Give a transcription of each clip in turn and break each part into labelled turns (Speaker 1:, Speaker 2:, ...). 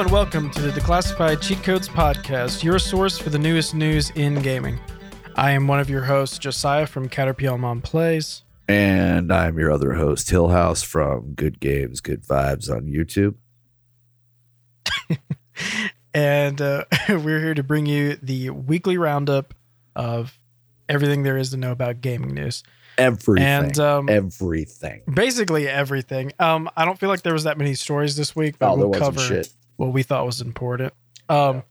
Speaker 1: Hello and welcome to the Declassified Cheat Codes Podcast, your source for the newest news in gaming. I am one of your hosts, Josiah from Caterpillar Mom Plays.
Speaker 2: And I'm your other host, Hillhouse from Good Games, Good Vibes on YouTube.
Speaker 1: and uh, we're here to bring you the weekly roundup of everything there is to know about gaming news.
Speaker 2: Everything.
Speaker 1: And, um,
Speaker 2: everything.
Speaker 1: Basically everything. Um, I don't feel like there was that many stories this week, but
Speaker 2: Oh,
Speaker 1: we'll cover
Speaker 2: shit.
Speaker 1: What we thought was important. Um,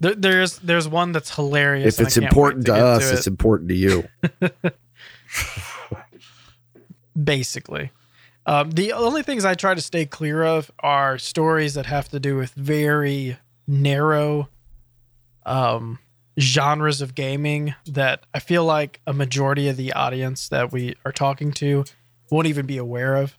Speaker 1: there, there's there's one that's hilarious.
Speaker 2: If it's important to,
Speaker 1: get
Speaker 2: us,
Speaker 1: it.
Speaker 2: it's important to you.
Speaker 1: basically. Um, the only things I try to stay clear of are stories that have to do with very narrow um, genres of gaming that I feel like a majority of the audience that we are talking to won't even be aware of.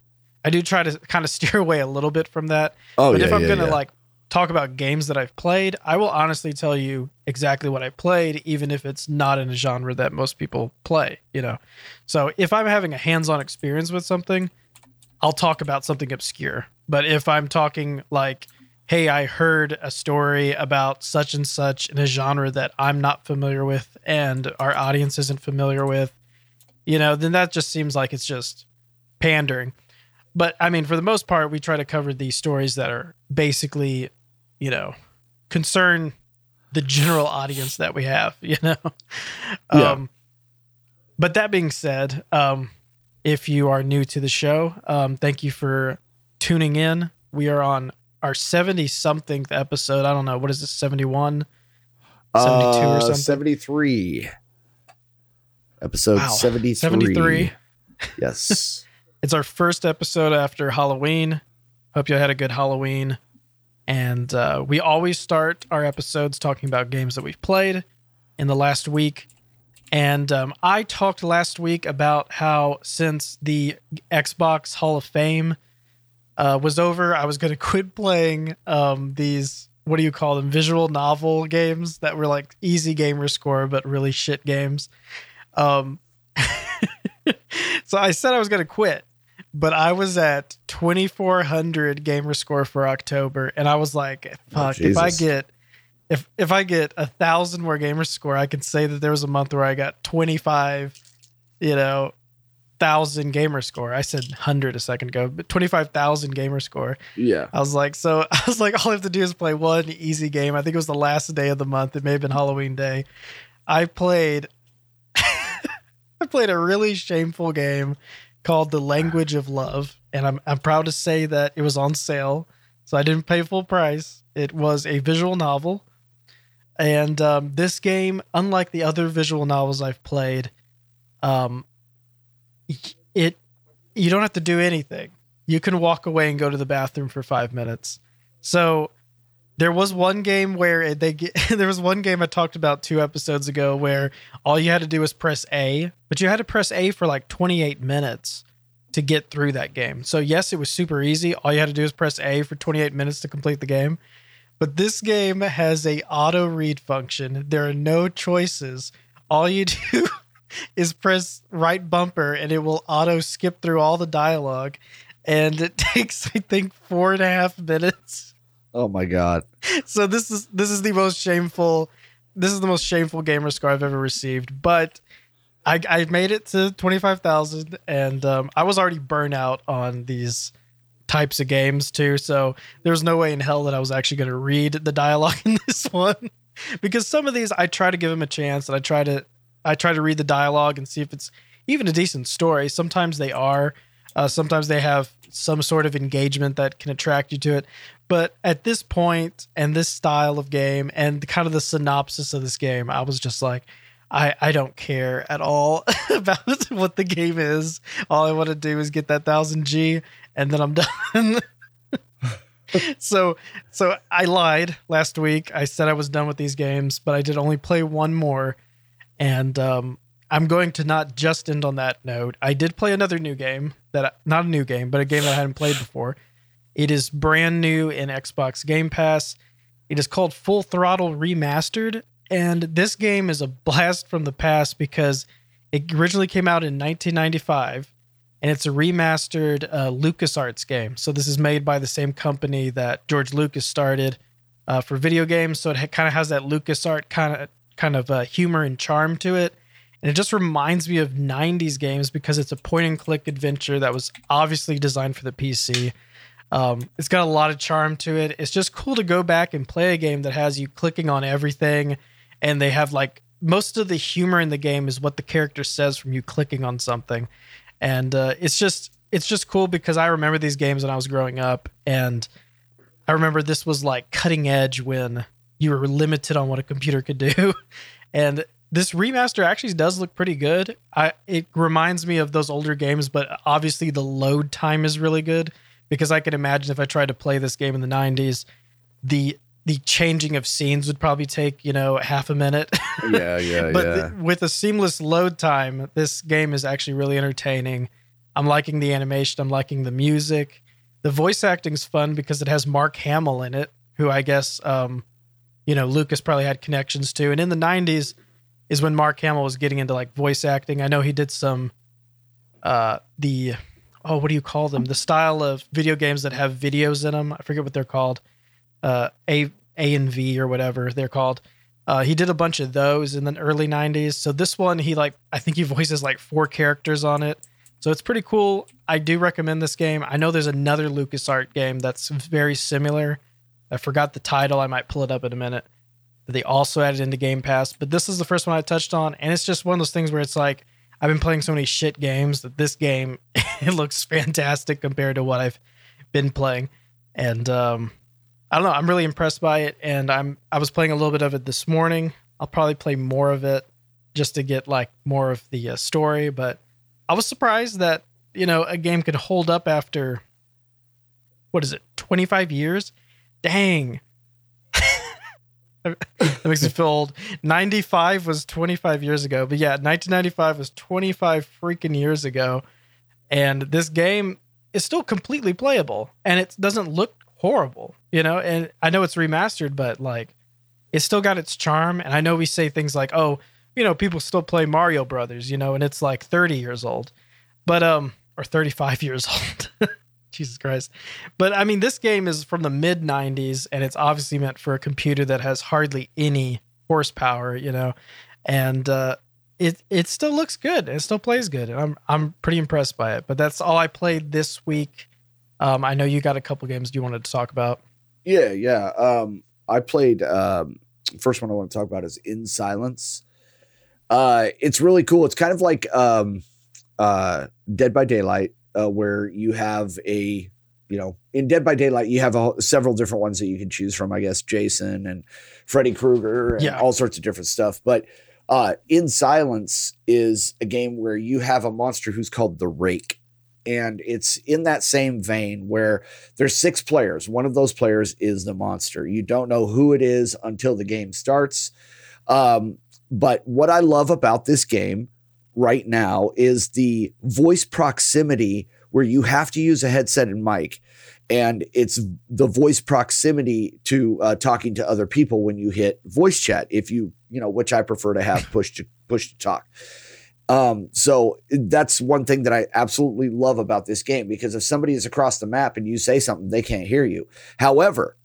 Speaker 1: I do try to kind of steer away a little bit from that.
Speaker 2: Oh,
Speaker 1: but
Speaker 2: yeah.
Speaker 1: if I'm
Speaker 2: yeah,
Speaker 1: going to
Speaker 2: yeah.
Speaker 1: like talk about games that I've played, I will honestly tell you exactly what I played, even if it's not in a genre that most people play, you know? So if I'm having a hands on experience with something, I'll talk about something obscure. But if I'm talking like, hey, I heard a story about such and such in a genre that I'm not familiar with and our audience isn't familiar with, you know, then that just seems like it's just pandering. But I mean, for the most part, we try to cover these stories that are basically, you know, concern the general audience that we have, you know?
Speaker 2: Yeah.
Speaker 1: Um, but that being said, um, if you are new to the show, um, thank you for tuning in. We are on our 70 something episode. I don't know. What is this, 71? 72 or
Speaker 2: Uh,
Speaker 1: something?
Speaker 2: 73. Episode
Speaker 1: Wow.
Speaker 2: 73.
Speaker 1: 73.
Speaker 2: Yes.
Speaker 1: It's our first episode after Halloween. Hope you had a good Halloween. And uh, we always start our episodes talking about games that we've played in the last week. And um, I talked last week about how since the Xbox Hall of Fame uh, was over, I was going to quit playing um, these, what do you call them, visual novel games that were like easy gamer score, but really shit games. Um, so I said I was going to quit, but I was at 2400 gamer score for October, and I was like, oh, "Fuck! if I get if if I get a thousand more gamer score, I can say that there was a month where I got 25, you know, thousand gamer score. I said hundred a second ago, but 25,000 gamer score.
Speaker 2: yeah.
Speaker 1: I was like, so I was like, all I have to do is play one easy game. I think it was the last day of the month. It may have been Halloween day. I played I played a really shameful game called The Language of Love. And I'm I'm proud to say that it was on sale. So I didn't pay full price. It was a visual novel. And um, this game, unlike the other visual novels I've played, um, it you don't have to do anything you can walk away and go to the bathroom for five minutes. So there was one game where they get, there was one game I talked about two episodes ago where all you had to do was press A, but you had to press A for like 28 minutes to get through that game. So yes, it was super easy. All you had to do is press A for 28 minutes to complete the game. But this game has a auto read function. There are no choices. All you do is press right bumper and it will auto skip through all the dialogue. And it takes, I think, four and a half minutes.
Speaker 2: Oh my God.
Speaker 1: So this is this is the most shameful this is the most shameful gamer score I've ever received. But I I made it to twenty five thousand and um, I was already burnt out on these types of games too. So there was no way in hell that I was actually going to read the dialogue in this one because some of these I try to give them a chance and I try to I try to read the dialogue and see if it's even a decent story. Sometimes they are. Uh, sometimes they have some sort of engagement that can attract you to it. But at this point and this style of game and kind of the synopsis of this game, I was just like, I, I don't care at all about what the game is. All I want to do is get that thousand G and then I'm done. so so I lied last week. I said I was done with these games, but I did only play one more. And um, I'm going to not just end on that note. I did play another new game that not a new game, but a game that I hadn't played before. It is brand new in Xbox Game Pass. It is called Full Throttle Remastered, and this game is a blast from the past because it originally came out in 1995 and it's a remastered uh, LucasArts game. So this is made by the same company that George Lucas started uh, for video games. So it ha- kind of has that LucasArts kind of kind of uh, humor and charm to it. And it just reminds me of 90s games because it's a point and click adventure that was obviously designed for the PC. Um, it's got a lot of charm to it. It's just cool to go back and play a game that has you clicking on everything, and they have like most of the humor in the game is what the character says from you clicking on something, and uh, it's just it's just cool because I remember these games when I was growing up, and I remember this was like cutting edge when you were limited on what a computer could do, and this remaster actually does look pretty good. I it reminds me of those older games, but obviously the load time is really good because I can imagine if I tried to play this game in the 90s, the the changing of scenes would probably take you know half a minute.
Speaker 2: Yeah, yeah,
Speaker 1: but
Speaker 2: yeah.
Speaker 1: th- with a seamless load time, this game is actually really entertaining. I'm liking the animation. I'm liking the music. The voice acting's fun because it has Mark Hamill in it, who I guess um, you know Lucas probably had connections to. And in the 90s is when Mark Hamill was getting into like voice acting. I know he did some uh the oh what do you call them? The style of video games that have videos in them. I forget what they're called. Uh A A and V or whatever they're called. Uh, he did a bunch of those in the early 90s. So this one, he like, I think he voices like four characters on it. So it's pretty cool. I do recommend this game. I know there's another LucasArts game that's very similar. I forgot the title. I might pull it up in a minute. That they also added into Game Pass, but this is the first one I touched on, and it's just one of those things where it's like I've been playing so many shit games that this game it looks fantastic compared to what I've been playing, and um, I don't know. I'm really impressed by it, and I'm I was playing a little bit of it this morning. I'll probably play more of it just to get like more of the uh, story, but I was surprised that you know a game could hold up after what is it 25 years dang that makes me feel old. 95 was 25 years ago but yeah 1995 was 25 freaking years ago. And this game is still completely playable and it doesn't look horrible you know? And i know it's remastered but like it's still got its charm. And i know we say things like oh you know people still play mario brothers you know and it's like 30 years old. But um or 35 years old jesus christ but i mean this game is from the mid 90s and it's obviously meant for a computer that has hardly any horsepower you know and uh it it still looks good it still plays good and i'm i'm pretty impressed by it but that's all i played this week um i know you got a couple games you wanted to talk about
Speaker 3: Yeah, yeah. Um, I played. Um, first one I want to talk about is In Silence. Uh, it's really cool. It's kind of like um, uh, Dead by Daylight, uh, where you have a, you know, in Dead by Daylight you have a, several different ones that you can choose from. I guess Jason and Freddy Krueger and
Speaker 1: Yeah.
Speaker 3: all sorts of different stuff. But uh, In Silence is a game where you have a monster who's called the Rake. And it's in that same vein where there's six players. One of those players is the monster. You don't know who it is until the game starts. Um, but what I love about this game right now is the voice proximity where you have to use a headset and mic. And it's the voice proximity to uh, talking to other people when you hit voice chat. If you, you know, which I prefer to have push to push to talk. Um, so that's one thing that I absolutely love about this game because if somebody is across the map and you say something, they can't hear you. However,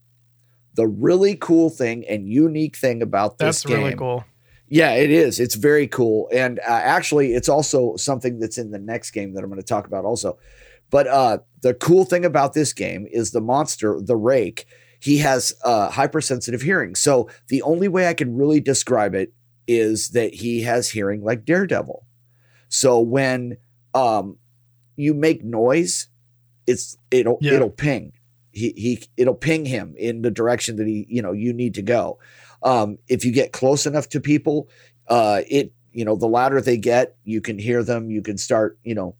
Speaker 3: the really cool thing and unique thing about this
Speaker 1: that's
Speaker 3: game,
Speaker 1: really cool
Speaker 3: yeah, it is. It's very cool, and uh, actually, it's also something that's in the next game that I'm going to talk about also. But uh, the cool thing about this game is the monster, the rake. He has uh, hypersensitive hearing, so the only way I can really describe it is that he has hearing like Daredevil. So when um, you make noise, it's it'll
Speaker 1: Yeah.
Speaker 3: it'll ping. He he it'll ping him in the direction that he you know you need to go. Um, if you get close enough to people, uh, it you know the louder they get, you can hear them. You can start you know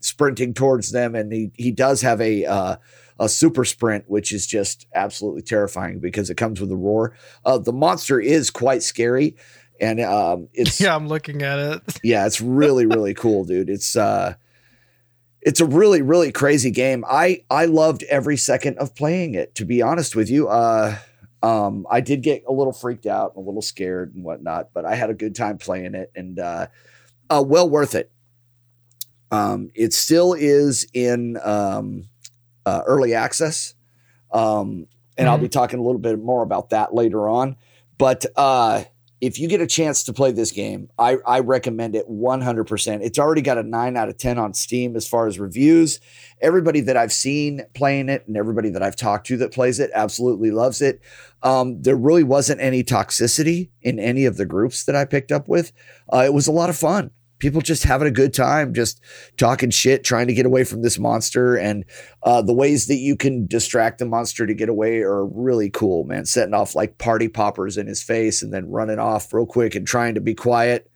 Speaker 3: sprinting towards them, and he he does have a uh, a super sprint, which is just absolutely terrifying because it comes with a roar. Uh, the monster is quite scary, and um, it's
Speaker 1: yeah i'm looking at it
Speaker 3: yeah, it's really really cool, dude. It's uh it's a really really crazy game. I I loved every second of playing it to be honest with you. Uh um I did get a little freaked out, and a little scared and whatnot, but I had a good time playing it and uh uh well worth it. Um, it still is in um, uh, early access. Um, and I'll be talking a little bit more about that later on. But uh, if you get a chance to play this game, I, I recommend it 100%. It's already got a 9 out of 10 on Steam as far as reviews. Everybody that I've seen playing it and everybody that I've talked to that plays it absolutely loves it. Um, there really wasn't any toxicity in any of the groups that I picked up with. Uh, it was a lot of fun people just having a good time, just talking shit, trying to get away from this monster. And uh, the ways that you can distract the monster to get away are really cool, man. Setting off like party poppers in his face and then running off real quick and trying to be quiet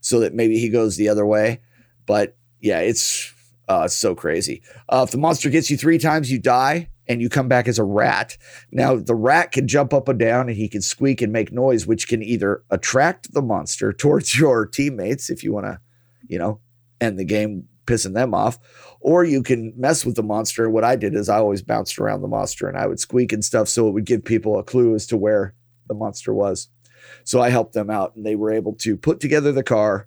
Speaker 3: so that maybe he goes the other way. But yeah, it's uh, so crazy. Uh, if the monster gets you three times, you die and you come back as a rat. Now, the rat can jump up and down and he can squeak and make noise, which can either attract the monster towards your teammates if you want to, you know, end the game pissing them off, or you can mess with the monster. What I did is I always bounced around the monster and I would squeak and stuff so it would give people a clue as to where the monster was. So I helped them out and they were able to put together the car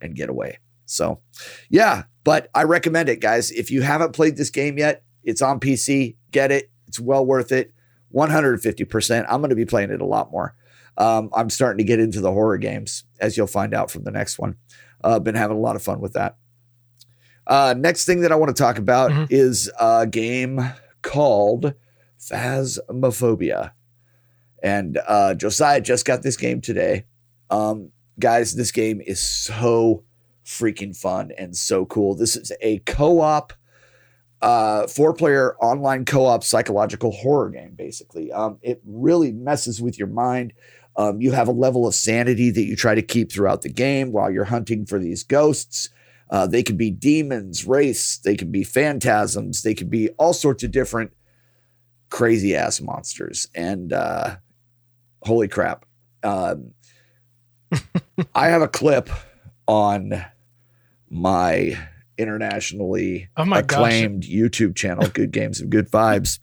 Speaker 3: and get away. So, yeah, but I recommend it, guys. If you haven't played this game yet, it's on PC. Get it. It's well worth it. 150%. I'm going to be playing it a lot more. Um, I'm starting to get into the horror games, as you'll find out from the next one. Uh, been having a lot of fun with that. Uh, next thing that I want to talk about
Speaker 1: Mhm.
Speaker 3: is a game called Phasmophobia. And uh, Josiah just got this game today. Um, guys, this game is so freaking fun and so cool. This is a co op uh, four player online co op psychological horror game, basically. Um, it really messes with your mind. Um, you have a level of sanity that you try to keep throughout the game while you're hunting for these ghosts. Uh, they could be demons, wraiths, they could be phantasms, they could be all sorts of different crazy ass monsters. And uh, holy crap. Um, I have a clip on my internationally
Speaker 1: Oh my gosh.
Speaker 3: acclaimed YouTube channel, Good Games and Good Vibes.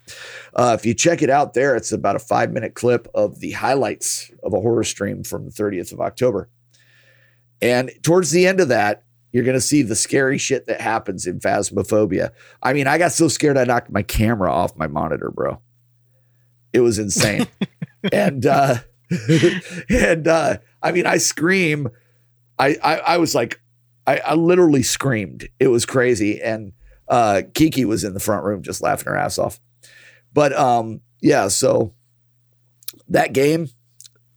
Speaker 3: Uh, if you check it out there, it's about a five minute clip of the highlights of a horror stream from the 30th of October. And towards the end of that, you're going to see the scary shit that happens in Phasmophobia. I mean, I got so scared I knocked my camera off my monitor, bro. It was insane. and uh and uh I mean, I scream. I I, I was like, I, I literally screamed. It was crazy. And uh Kiki was in the front room just laughing her ass off. But um, yeah, so that game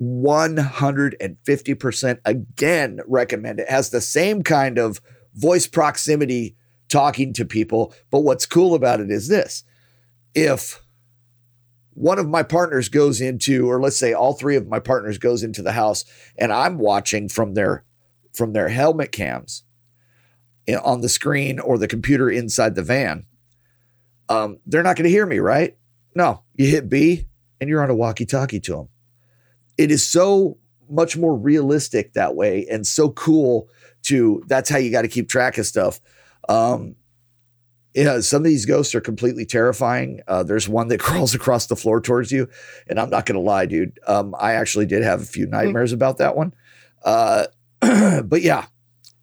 Speaker 3: 150% again recommend it. Has the same kind of voice proximity talking to people, but what's cool about it is this. If one of my partners goes into or let's say all three of my partners goes into the house and I'm watching from their from their helmet cams on the screen or the computer inside the van um, they're not going to hear me, right? No, you hit B and you're on a walkie talkie to them. It is so much more realistic that way and so cool to that's how you got to keep track of stuff. Um, yeah, some of these ghosts are completely terrifying. Uh, there's one that crawls across the floor towards you, and I'm not going to lie, dude. Um, I actually did have a few nightmares about that one. Uh, but yeah,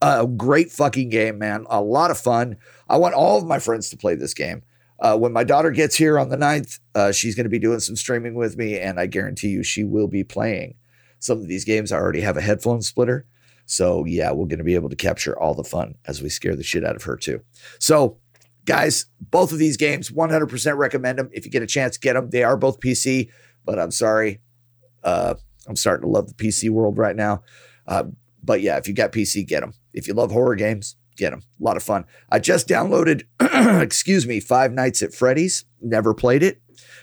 Speaker 3: a great fucking game, man. A lot of fun. I want all of my friends to play this game. Uh, when my daughter gets here on the 9th, uh, she's going to be doing some streaming with me, and I guarantee you she will be playing some of these games. I already have a headphone splitter. So, yeah, we're going to be able to capture all the fun as we scare the shit out of her, too. So, guys, both of these games, 100% recommend them. If you get a chance, get them. They are both PC, but I'm sorry. Uh, I'm starting to love the PC world right now. Uh, but yeah, if you got PC, get them. If you love horror games, get them. A lot of fun. I just downloaded, excuse me, Five Nights at Freddy's. Never played it.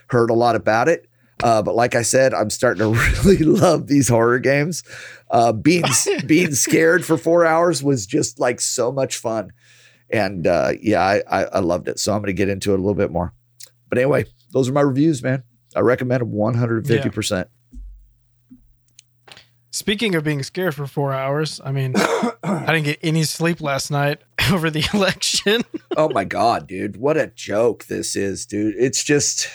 Speaker 3: Heard a lot about it. Uh, but like I said, I'm starting to really love these horror games. Uh, being being scared for four hours was just like so much fun, and uh, yeah, I, I I loved it. So I'm going to get into it a little bit more. But anyway, those are my reviews, man. I recommend them 150. percent
Speaker 1: Speaking of being scared for four hours, I mean, I didn't get any sleep last night over the election.
Speaker 3: oh my god, dude! What a joke this is, dude. It's just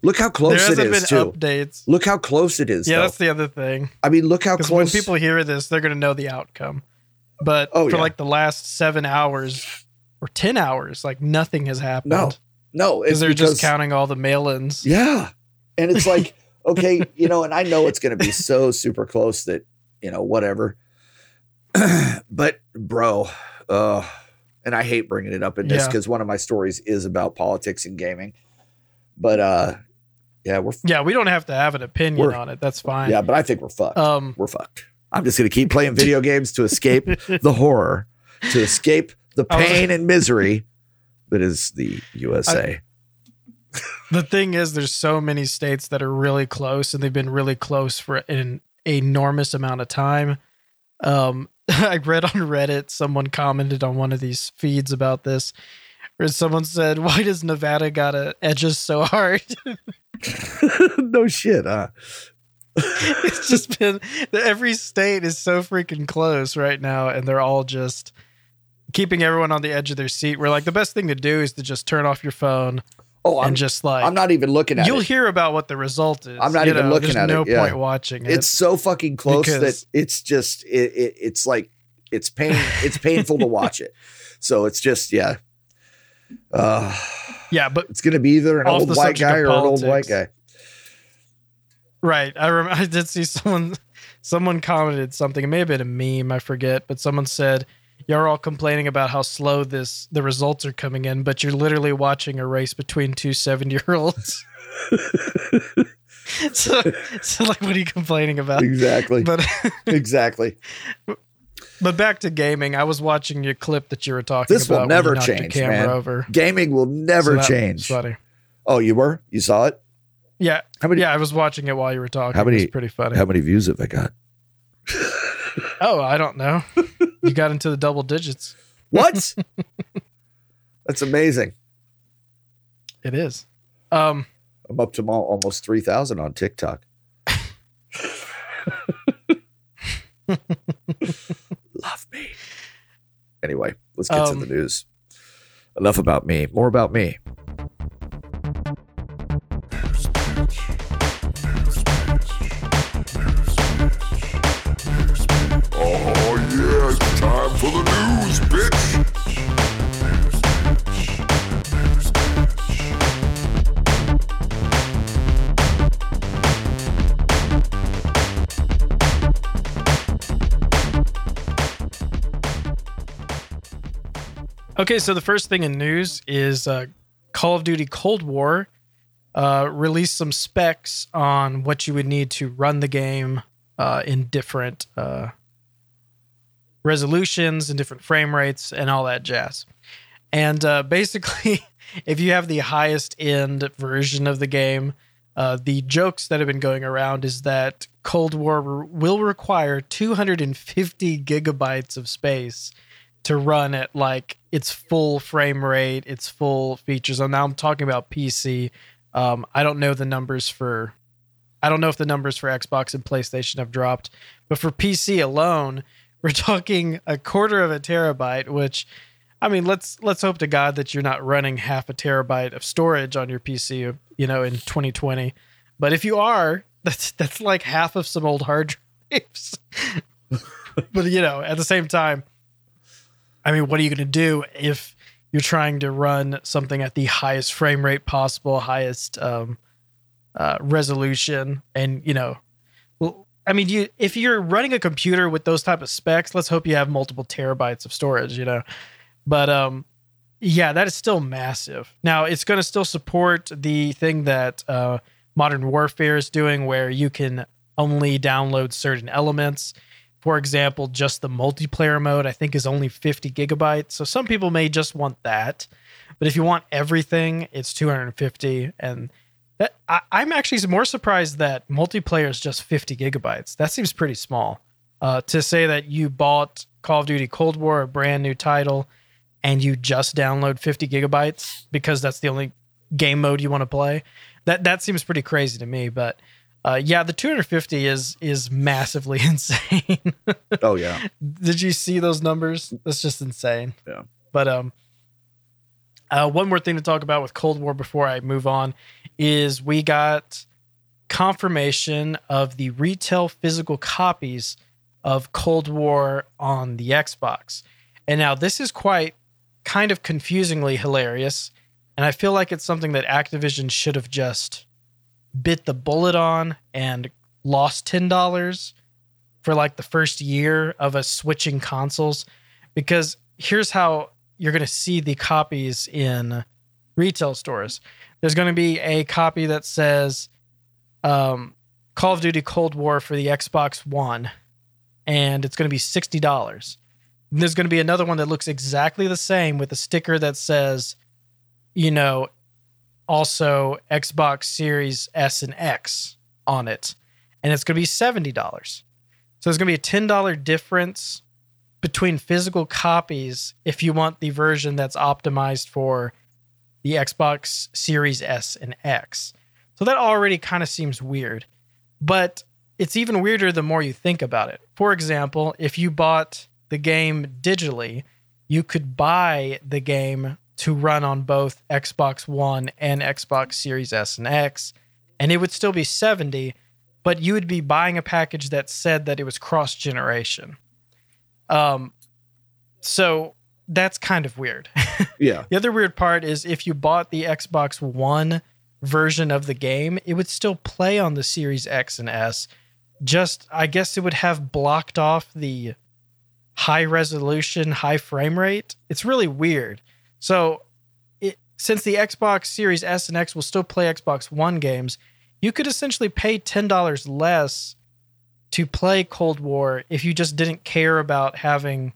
Speaker 3: look how close it
Speaker 1: hasn't been
Speaker 3: too.
Speaker 1: updates.
Speaker 3: Look how close it is.
Speaker 1: Yeah,
Speaker 3: though.
Speaker 1: that's the other thing.
Speaker 3: I mean, look how
Speaker 1: close. When people hear this, they're going to know the outcome. but
Speaker 3: Oh,
Speaker 1: for
Speaker 3: yeah.
Speaker 1: like the last seven hours or ten hours, like nothing has happened.
Speaker 3: No, no,
Speaker 1: because they're just counting all the mail-ins.
Speaker 3: Yeah. And it's like, okay, you know, and I know it's going to be so super close that, you know, whatever. but, bro, uh, and I hate bringing it up in this
Speaker 1: Yeah.
Speaker 3: because one of my stories is about politics and gaming. But, uh, yeah, we're,
Speaker 1: Yeah, we don't have to have an opinion on it. That's fine.
Speaker 3: yeah, but I think we're fucked.
Speaker 1: Um,
Speaker 3: we're fucked. I'm just going to keep playing video games to escape the horror, to escape the
Speaker 1: I was-
Speaker 3: pain and misery that is the USA.
Speaker 1: The thing is, there's so many states that are really close, and they've been really close for an enormous amount of time. Um, I read on Reddit, someone commented on one of these feeds about this, where someone said, "Why does Nevada gotta edge us so hard?"
Speaker 3: no shit, huh?
Speaker 1: it's just been every state is so freaking close right now, and they're all just keeping everyone on the edge of their seat. We're like, the best thing to do is to just turn off your phone
Speaker 3: Oh, I'm,
Speaker 1: and just like
Speaker 3: I'm not even looking at it.
Speaker 1: you'll
Speaker 3: it.
Speaker 1: hear about what the result is.
Speaker 3: I'm not even
Speaker 1: know,
Speaker 3: looking at it,
Speaker 1: no
Speaker 3: yeah.
Speaker 1: point watching it.
Speaker 3: it's so fucking close that it's just it, it it's like it's pain it's painful to watch it so it's just yeah uh
Speaker 1: yeah, but
Speaker 3: it's gonna be either an old white guy or an old white guy
Speaker 1: right. I rem- I did see someone someone commented something. It may have been a meme. I forget, but someone said. You're all complaining about how slow this the results are coming in, but you're literally watching a race between two 70 year olds. so, so like, what are you complaining about?
Speaker 3: exactly
Speaker 1: But
Speaker 3: exactly
Speaker 1: but back to gaming. I was watching your clip that you were talking
Speaker 3: This
Speaker 1: about.
Speaker 3: will
Speaker 1: when
Speaker 3: never
Speaker 1: you knocked your
Speaker 3: change,
Speaker 1: camera
Speaker 3: man.
Speaker 1: over.
Speaker 3: gaming will never
Speaker 1: So that
Speaker 3: change
Speaker 1: Funny.
Speaker 3: oh you were you saw it
Speaker 1: Yeah,
Speaker 3: how many
Speaker 1: yeah. I was watching it while you were talking.
Speaker 2: How
Speaker 1: It
Speaker 2: many-
Speaker 1: was pretty funny.
Speaker 2: How many views have I got?
Speaker 1: oh, I don't know. you got into the double digits.
Speaker 3: what that's amazing
Speaker 1: It is. Um,
Speaker 3: i'm up to almost 3000 on tiktok love me anyway let's get
Speaker 1: Um,
Speaker 3: to the news
Speaker 2: Enough about me. More about me.
Speaker 1: Okay, so the first thing in news is uh, Call of Duty Cold War uh, released some specs on what you would need to run the game uh, in different uh, resolutions and different frame rates and all that jazz. And uh, basically, if you have the highest end version of the game, uh, the jokes that have been going around is that Cold War re- will require 250 gigabytes of space to run at like its full frame rate, its full features. And now I'm talking about PC. Um, I don't know the numbers for, I don't know if the numbers for Xbox and PlayStation have dropped, but for PC alone, we're talking a quarter of a terabyte, which I mean, let's let's hope to God that you're not running half a terabyte of storage on your PC, you know, in 2020. But if you are, that's that's like half of some old hard drives. but you know, at the same time, I mean, what are you going to do if you're trying to run something at the highest frame rate possible, highest um, uh, resolution, and you know, well, I mean, you if you're running a computer with those type of specs, let's hope you have multiple terabytes of storage, you know. But um, yeah, that is still massive. Now it's going to still support the thing that uh, Modern Warfare is doing, where you can only download certain elements. For example, just the multiplayer mode, I think, is only 50 gigabytes. So some people may just want that. But if you want everything, it's 250. And that I, I'm actually more surprised that multiplayer is just 50 gigabytes. That seems pretty small. Uh, to say that you bought Call of Duty Cold War, a brand new title, and you just download 50 gigabytes because that's the only game mode you want to play. That that seems pretty crazy to me. But uh, yeah, the 250 is is massively insane.
Speaker 3: oh yeah
Speaker 1: Did you see those numbers? That's just insane.
Speaker 3: Yeah.
Speaker 1: But um, uh, one more thing to talk about with Cold War before I move on is we got confirmation of the retail physical copies of Cold War on the Xbox. And now this is quite kind of confusingly hilarious. And I feel like it's something that Activision should have just bit the bullet on and lost $10 for like the first year of us switching consoles. Because here's how you're going to see the copies in retail stores. There's going to be a copy that says um, Call of Duty Cold War for the Xbox One, and it's going to be $60. And there's going to be another one that looks exactly the same with a sticker that says, you know, also Xbox Series S and X on it. And it's going to be $70. So there's going to be a $10 difference between physical copies if you want the version that's optimized for the Xbox Series S and X. So that already kind of seems weird. But it's even weirder the more you think about it. For example, if you bought the game digitally, you could buy the game to run on both Xbox One and Xbox Series S and X, and it would still be 70, but you would be buying a package that said that it was cross generation. Um, so that's kind of weird.
Speaker 3: Yeah.
Speaker 1: the other weird part is if you bought the Xbox One version of the game, it would still play on the Series X and S. Just, I guess it would have blocked off the high resolution, high frame rate. It's really weird. So, it, since the Xbox Series S and X will still play Xbox One games, you could essentially pay $10 less to play Cold War if you just didn't care about having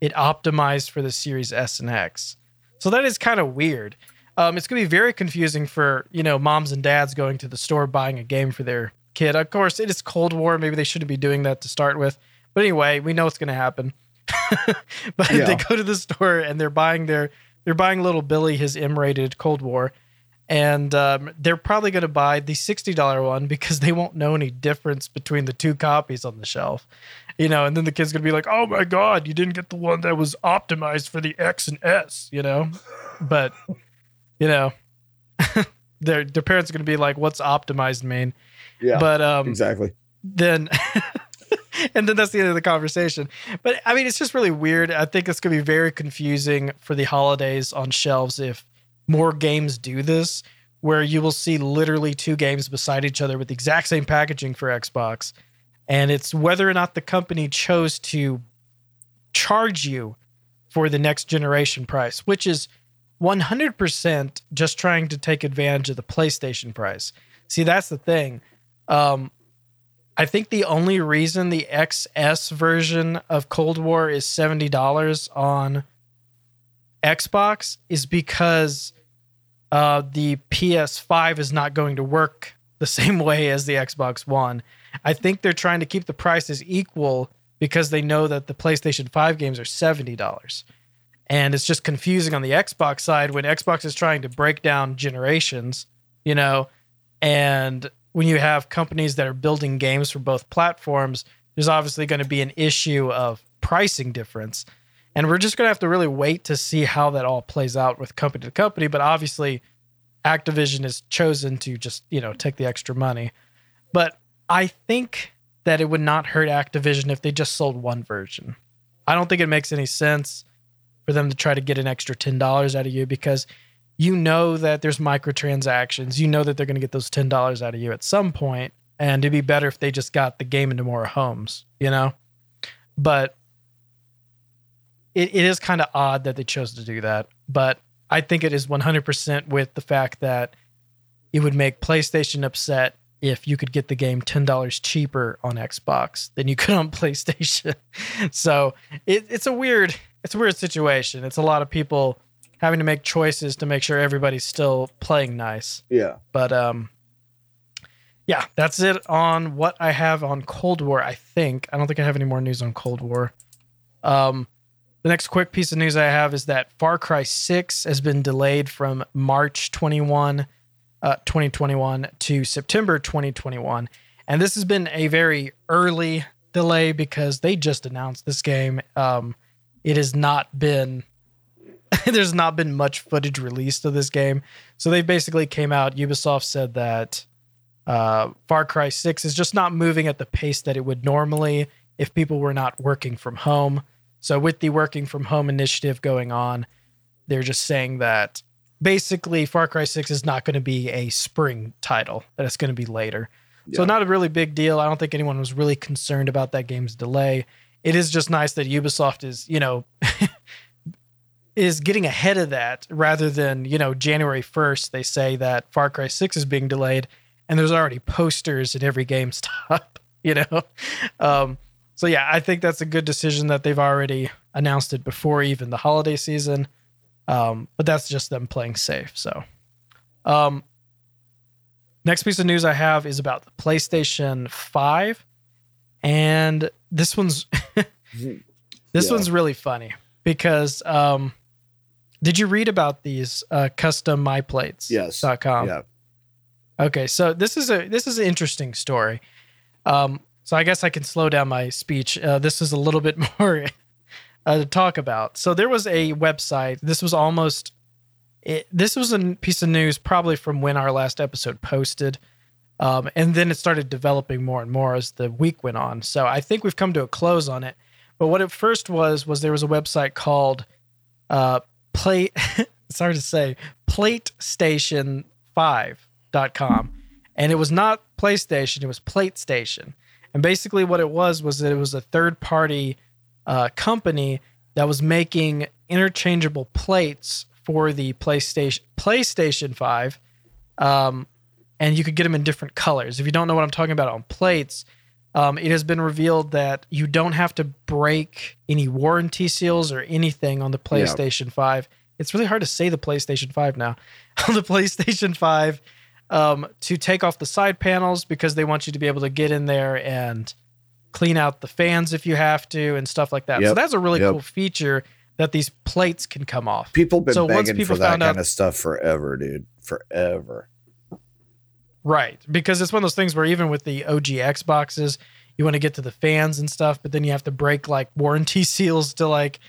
Speaker 1: it optimized for the Series S and X. So that is kind of weird. Um, it's going to be very confusing for you know moms and dads going to the store buying a game for their kid. Of course, it is Cold War. Maybe they shouldn't be doing that to start with. But anyway, we know it's going to happen. but
Speaker 3: Yeah.
Speaker 1: they go to the store and they're buying their they're buying little Billy his M-rated Cold War, and um, they're probably going to buy the sixty dollar one because they won't know any difference between the two copies on the shelf. You know, and then the kid's gonna be like, "Oh my god, you didn't get the one that was optimized for the X and S," you know. But you know, their their parents are gonna be like, "What's optimized mean?"
Speaker 3: Yeah.
Speaker 1: But um,
Speaker 3: exactly.
Speaker 1: then and then that's the end of the conversation. But i mean it's just really weird. I think it's going to be very confusing for the holidays on shelves if more games do this where you will see literally two games beside each other with the exact same packaging for xbox. And it's whether or not the company chose to charge you for the next generation price which is 100% just trying to take advantage of the playstation price. See that's the thing. Um, I think the only reason the XS version of Cold War is $70 on Xbox is because uh, the PS5 is not going to work the same way as the Xbox One. I think they're trying to keep the prices equal because they know that the PlayStation 5 games are $70. And it's just confusing on the Xbox side when Xbox is trying to break down generations, you know, and when you have companies that are building games for both platforms, there's obviously going to be an issue of pricing difference. And we're just going to have to really wait to see how that all plays out with company to company. But obviously, Activision has chosen to just, you know, take the extra money. But I think that it would not hurt Activision if they just sold one version. I don't think it makes any sense for them to try to get an extra $10 out of you because you know that there's microtransactions. You know that they're going to get those $10 out of you at some point, And it'd be better if they just got the game into more homes, you know? But it, it is kind of odd that they chose to do that. But I think it is 100% with the fact that it would make PlayStation upset if you could get the game $10 cheaper on Xbox than you could on PlayStation. so it, it's a weird it's a weird situation. It's a lot of people having to make choices to make sure everybody's still playing nice.
Speaker 3: Yeah.
Speaker 1: But um yeah, that's it on what I have on Cold War, I think. I don't think I have any more news on Cold War. Um the next quick piece of news I have is that Far Cry 6 has been delayed from March 21 uh, 2021 to September 2021. And this has been a very early delay because they just announced this game. Um, it has not been there's not been much footage released of this game. So they basically came out. Ubisoft said that uh, Far Cry 6 is just not moving at the pace that it would normally. if people were not working from home. So, with the working from home initiative going on, they're just saying that basically Far Cry 6 is not going to be a spring title, that it's going to be later. So, not a really big deal. I don't think anyone was really concerned about that game's delay. It is just nice that Ubisoft is, you know, is getting ahead of that rather than, you know, January 1st, they say that Far Cry 6 is being delayed and there's already posters at every GameStop, you know? Um, so, yeah, I think that's a good decision that they've already announced it before even the holiday season. Um, but that's just them playing safe. So, um, next piece of news I have is about the PlayStation 5. And this one's this
Speaker 3: Yeah.
Speaker 1: one's really funny because um did you read about these uh custom my plates?
Speaker 3: Yes.
Speaker 1: com?
Speaker 3: Yeah.
Speaker 1: okay so this is a this is an interesting story. Um so i guess i can slow down my speech. Uh, this is a little bit more uh, to talk about. So there was a website this was almost it, this was a piece of news probably from when our last episode posted um, and then it started developing more and more as the week went on. So i think we've come to a close on it. But what it first was was there was a website called uh, plate hard to say platestation5.com and it was not playstation it was plate station and basically what it was was that it was a third party uh, company that was making interchangeable plates for the playstation playstation 5 um, and you could get them in different colors. If you don't know what i'm talking about on plates um, it has been revealed that you don't have to break any warranty seals or anything on the
Speaker 3: Yeah.
Speaker 1: PlayStation 5. It's really hard to say the PlayStation 5 now. on the PlayStation 5 um, to take off the side panels because they want you to be able to get in there and clean out the fans if you have to and stuff like that. So that's a really
Speaker 3: Yep.
Speaker 1: cool feature that these plates can come off.
Speaker 3: People been
Speaker 1: So once
Speaker 3: begging
Speaker 1: people
Speaker 3: for that kind
Speaker 1: out-
Speaker 3: of stuff forever, dude. Forever.
Speaker 1: Right. Because it's one of those things where even with the OG Xboxes, you want to get to the fans and stuff, but then you have to break like warranty seals to like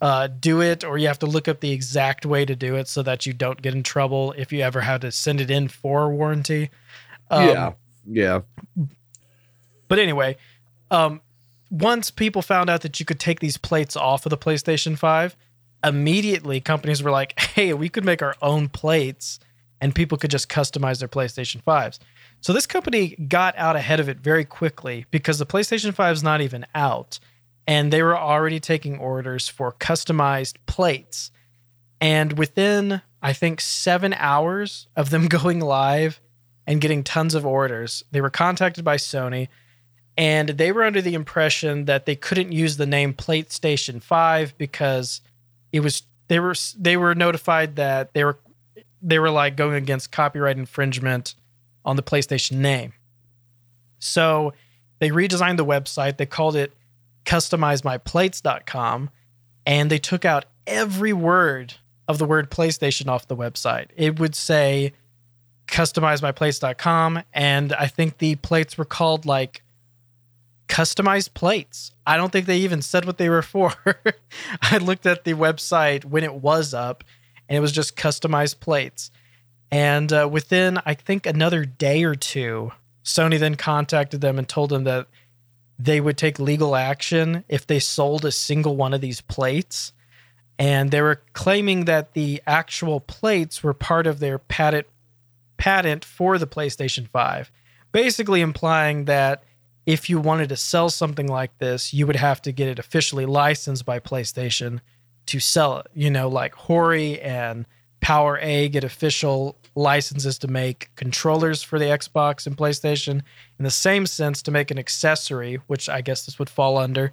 Speaker 1: uh, do it, or you have to look up the exact way to do it so that you don't get in trouble if you ever had to send it in for warranty. Um,
Speaker 3: yeah. Yeah.
Speaker 1: But anyway, um, once people found out that you could take these plates off of the PlayStation 5, immediately companies were like, hey, we could make our own plates and people could just customize their PlayStation 5s. So this company got out ahead of it very quickly because the PlayStation 5 is not even out and they were already taking orders for customized plates. And within, I think, seven hours of them going live and getting tons of orders, they were contacted by Sony and they were under the impression that they couldn't use the name PlayStation 5 because it was they were they were notified that they were they were like going against copyright infringement on the PlayStation name. So they redesigned the website. They called it customizemyplates.com and they took out every word of the word PlayStation off the website. It would say customizemyplates.com and I think the plates were called like customized plates. I don't think they even said what they were for. I looked at the website when it was up and it was just customized plates. And uh, within, I think, another day or two, Sony then contacted them and told them that they would take legal action if they sold a single one of these plates. And they were claiming that the actual plates were part of their patent patent for the PlayStation 5, basically implying that if you wanted to sell something like this, you would have to get it officially licensed by PlayStation to sell it. You know, like Hori and Power A get official licenses to make controllers for the Xbox and PlayStation. In the same sense, to make an accessory, which I guess this would fall under,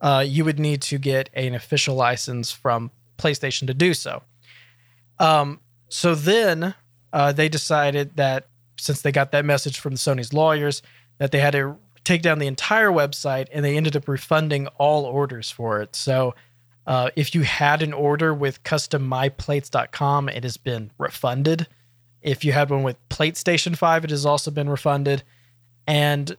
Speaker 1: uh, you would need to get an official license from PlayStation to do so. Um, so then uh, they decided that since they got that message from Sony's lawyers, that they had to take down the entire website and they ended up refunding all orders for it. So uh, if you had an order with custommyplates.com, it has been refunded. If you had one with PlateStation 5, it has also been refunded. And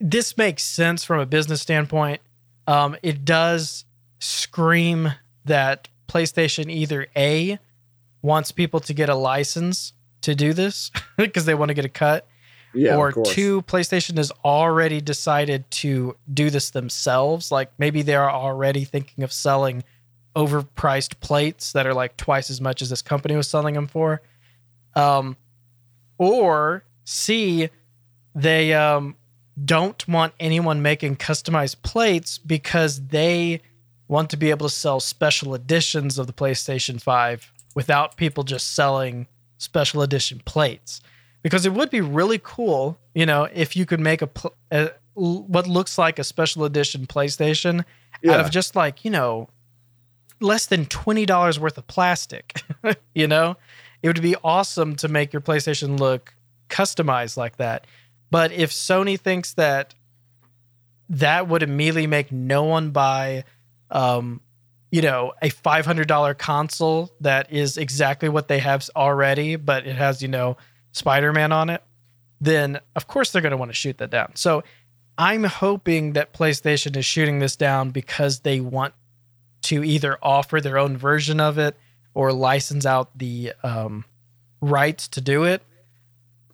Speaker 1: this makes sense from a business standpoint. Um, it does scream that PlayStation either A wants people to get a license to do this because they want to get a cut,
Speaker 3: Yeah,
Speaker 1: or two, PlayStation has already decided to do this themselves. Like maybe they're already thinking of selling overpriced plates that are like twice as much as this company was selling them for. Um, or C, they um, don't want anyone making customized plates because they want to be able to sell special editions of the PlayStation 5 without people just selling special edition plates. Because it would be really cool, you know, if you could make a, pl- a what looks like a special edition PlayStation out of just like, you know, less than $20 worth of plastic, you know? It would be awesome to make your PlayStation look customized like that. But if Sony thinks that that would immediately make no one buy um you know a $500 console that is exactly what they have already but it has you know Spider-Man on it then of course they're going to want to shoot that down. So I'm hoping that PlayStation is shooting this down because they want to either offer their own version of it or license out the um, rights to do it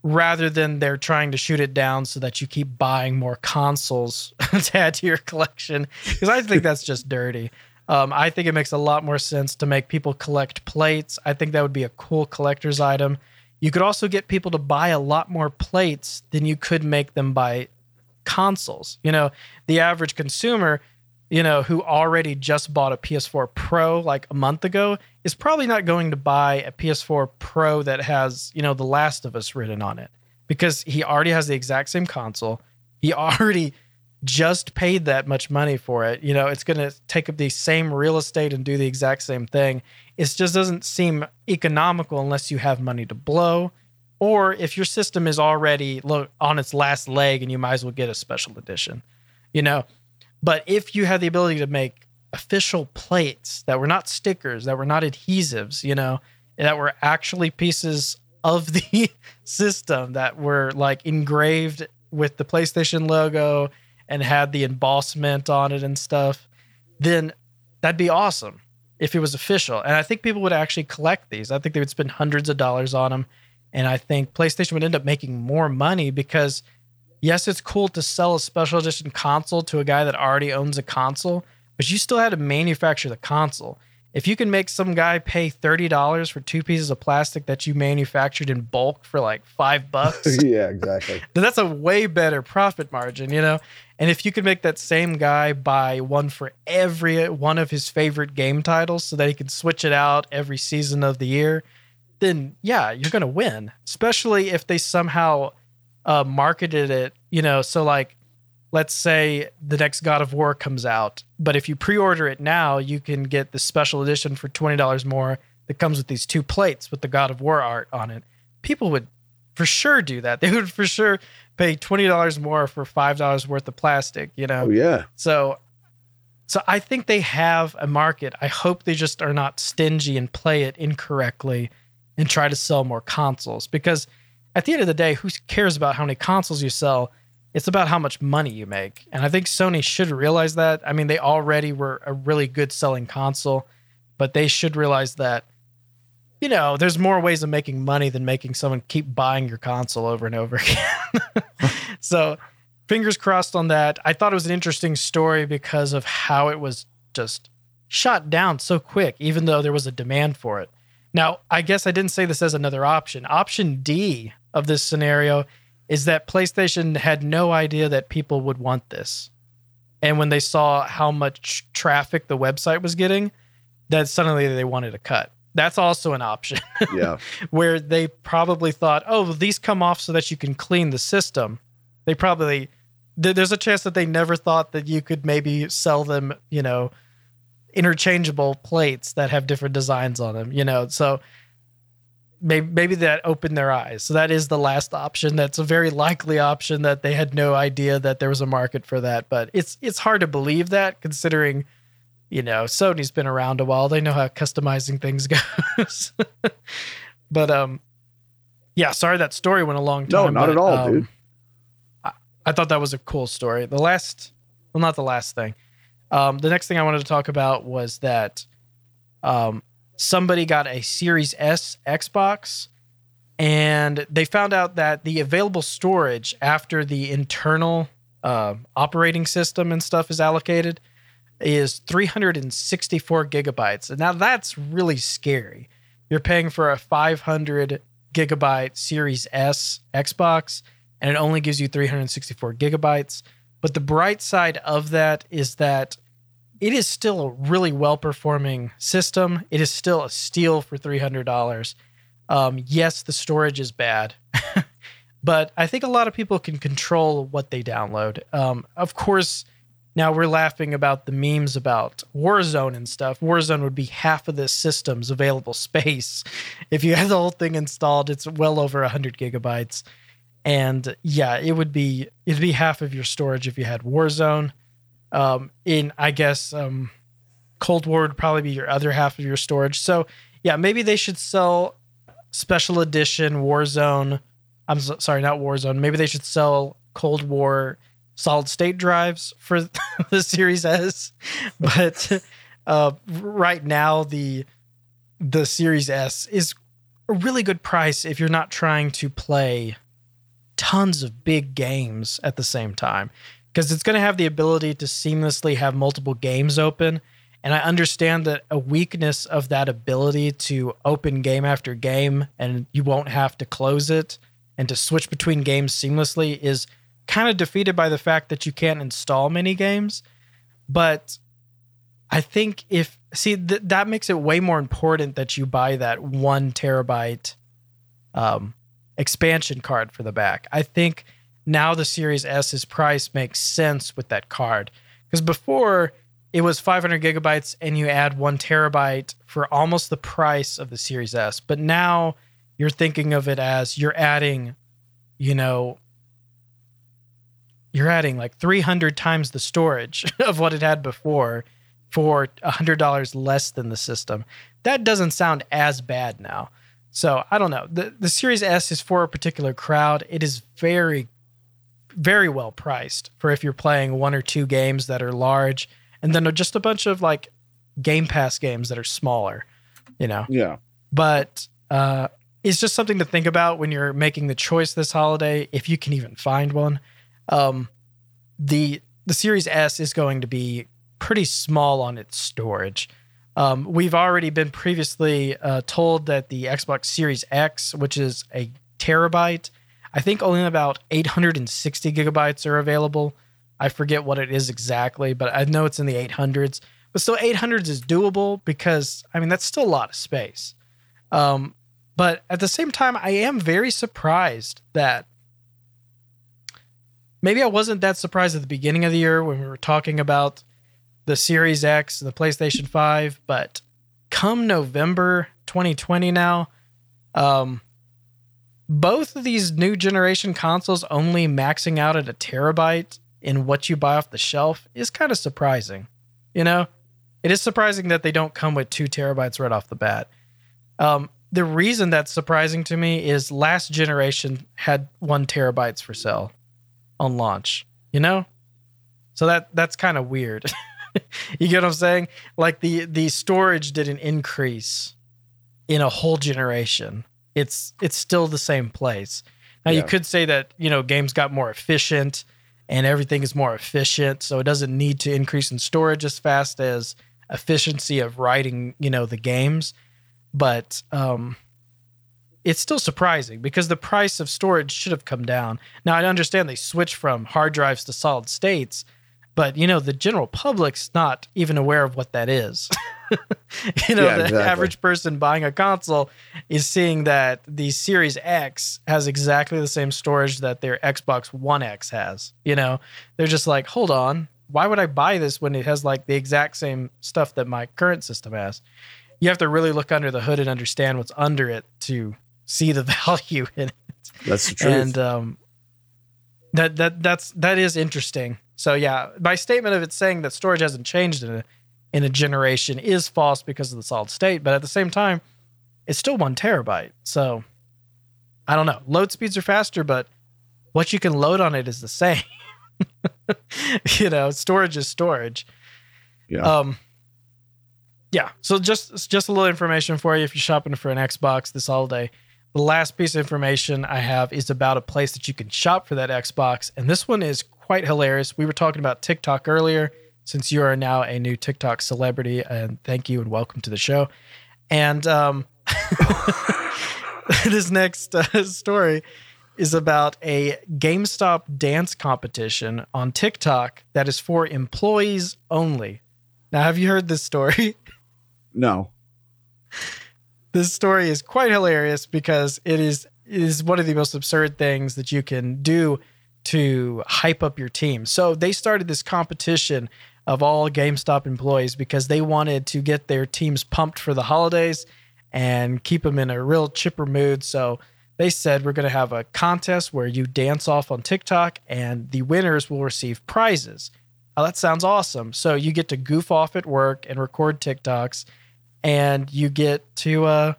Speaker 1: rather than they're trying to shoot it down so that you keep buying more consoles to add to your collection because i think that's just dirty. Um, i think it makes a lot more sense to make people collect plates. I think that would be a cool collector's item you could also get people to buy a lot more plates than you could make them buy consoles you know the average consumer you know, who already just bought a PS4 Pro like a month ago is probably not going to buy a PS4 Pro that has, you know, The Last of Us written on it because he already has the exact same console. He already just paid that much money for it. You know, it's going to take up the same real estate and do the exact same thing. It just doesn't seem economical unless you have money to blow or if your system is already on its last leg and you might as well get a special edition. You know, but if you had the ability to make official plates that were not stickers, that were not adhesives, you know, that were actually pieces of the system that were like engraved with the PlayStation logo and had the embossment on it and stuff, then that'd be awesome if it was official. And I think people would actually collect these. I think they would spend hundreds of dollars on them. And I think PlayStation would end up making more money because yes, it's cool to sell a special edition console to a guy that already owns a console, but you still had to manufacture the console. If you can make some guy pay $30 for two pieces of plastic that you manufactured in bulk for like five bucks,
Speaker 3: yeah, exactly.
Speaker 1: then that's a way better profit margin, you know? And if you could make that same guy buy one for every one of his favorite game titles so that he can switch it out every season of the year, then yeah, you're going to win, especially if they somehow uh, marketed it, you know, so like let's say the next God of War comes out, but if you pre-order it now, you can get the special edition for $20 more that comes with these two plates with the God of War art on it. People would for sure do that. They would for sure pay $20 more for $5 worth of plastic, you know.
Speaker 3: Oh yeah.
Speaker 1: So so I think they have a market. I hope they just are not stingy and play it incorrectly and try to sell more consoles because at the end of the day, who cares about how many consoles you sell? It's about how much money you make. And I think Sony should realize that. I mean, they already were a really good selling console, but they should realize that you know, there's more ways of making money than making someone keep buying your console over and over again. so, fingers crossed on that. I thought it was an interesting story because of how it was just shot down so quick, even though there was a demand for it. Now, I guess I didn't say this as another option. Option D of this scenario is that PlayStation had no idea that people would want this. And when they saw how much traffic the website was getting, that suddenly they wanted a cut. That's also an option
Speaker 3: Yeah.
Speaker 1: where they probably thought, oh, well, these come off so that you can clean the system. They probably, th- there's a chance that they never thought that you could maybe sell them, you know, interchangeable plates that have different designs on them, you know. So maybe, maybe that opened their eyes. So that is the last option. That's a very likely option that they had no idea that there was a market for that. But it's it's hard to believe that considering, you know, Sony's been around a while. They know how customizing things goes. but um, yeah. Sorry that story went a long time.
Speaker 3: No, not
Speaker 1: but,
Speaker 3: at all,
Speaker 1: um,
Speaker 3: dude.
Speaker 1: I, I thought that was a cool story. The last, well, not the last thing. Um, the next thing I wanted to talk about was that um, somebody got a Series S Xbox and they found out that the available storage after the internal uh, operating system and stuff is allocated is 364 gigabytes. And now that's really scary. You're paying for a 500 gigabyte Series S Xbox, and it only gives you 364 gigabytes. But the bright side of that is that it is still a really well performing system. It is still a steal for $300. Um, yes, the storage is bad, but I think a lot of people can control what they download. Um, of course, now we're laughing about the memes about Warzone and stuff. Warzone would be half of this system's available space. If you had the whole thing installed, it's well over 100 gigabytes. And yeah, it would be it'd be half of your storage if you had Warzone. Um, in I guess um, Cold War would probably be your other half of your storage. So yeah, maybe they should sell special edition Warzone. I'm so, sorry, not Warzone. Maybe they should sell Cold War solid state drives for the Series S. But uh, right now, the the Series S is a really good price if you're not trying to play tons of big games at the same time because it's going to have the ability to seamlessly have multiple games open and I understand that a weakness of that ability to open game after game and you won't have to close it and to switch between games seamlessly is kind of defeated by the fact that you can't install many games. But I think if, see, th- that makes it way more important that you buy that one terabyte um, expansion card for the back. I think now the Series S's price makes sense with that card. Because before, it was 500 gigabytes and you add one terabyte for almost the price of the Series S. But now you're thinking of it as you're adding, you know, you're adding like 300 times the storage of what it had before for $100 less than the system. That doesn't sound as bad now. So I don't know. The, the Series S is for a particular crowd. It is very, very well priced for if you're playing one or two games that are large and then just a bunch of like Game Pass games that are smaller, you know.
Speaker 3: Yeah.
Speaker 1: But uh, it's just something to think about when you're making the choice this holiday, if you can even find one. Um, the the Series S is going to be pretty small on its storage. Um, we've already been previously uh, told that the Xbox Series X, which is a terabyte, I think only about 860 gigabytes are available. I forget what it is exactly, but I know it's in the 800s. But still, 800s is doable because, I mean, that's still a lot of space. Um, but at the same time, I am very surprised that maybe I wasn't that surprised at the beginning of the year when we were talking about the Series X and the PlayStation 5. But come November 2020 now, um, both of these new generation consoles only maxing out at a terabyte in what you buy off the shelf is kind of surprising. You know, it is surprising that they don't come with two terabytes right off the bat. Um, the reason that's surprising to me is last generation had one terabytes for sale on launch. You know, so that that's kind of weird. you get what I'm saying? Like the the storage didn't increase in a whole generation. It's it's still the same place. Now
Speaker 3: Yeah.
Speaker 1: you could say that you know games got more efficient and everything is more efficient, so it doesn't need to increase in storage as fast as efficiency of writing you know the games. But um, it's still surprising because the price of storage should have come down. Now I understand they switched from hard drives to solid states, but you know the general public's not even aware of what that is. you know,
Speaker 3: Yeah,
Speaker 1: the
Speaker 3: exactly.
Speaker 1: average person buying a console is seeing that the Series X has exactly the same storage that their Xbox One X has. You know, they're just like, hold on, why would I buy this when it has like the exact same stuff that my current system has? You have to really look under the hood and understand what's under it to see the value in it.
Speaker 3: That's the truth.
Speaker 1: And um, that that that's that is interesting. So yeah, my statement of it saying that storage hasn't changed in a in a generation is false because of the solid state, but at the same time, it's still one terabyte. So I don't know. Load speeds are faster, but what you can load on it is the same. you know, storage is storage.
Speaker 3: yeah.
Speaker 1: Um, yeah. So just just a little information for you if you're shopping for an Xbox this holiday. The last piece of information I have is about a place that you can shop for that Xbox. And this one is quite hilarious. We were talking about TikTok earlier, since you are now a new TikTok celebrity. And thank you and welcome to the show. And um, this next uh, story is about a GameStop dance competition on TikTok that is for employees only. Now, have you heard this story?
Speaker 3: No.
Speaker 1: This story is quite hilarious because it is it is one of the most absurd things that you can do to hype up your team. So they started this competition of all GameStop employees because they wanted to get their teams pumped for the holidays and keep them in a real chipper mood. So they said we're going to have a contest where you dance off on TikTok and the winners will receive prizes. Oh, that sounds awesome. So you get to goof off at work and record TikToks and you get to uh,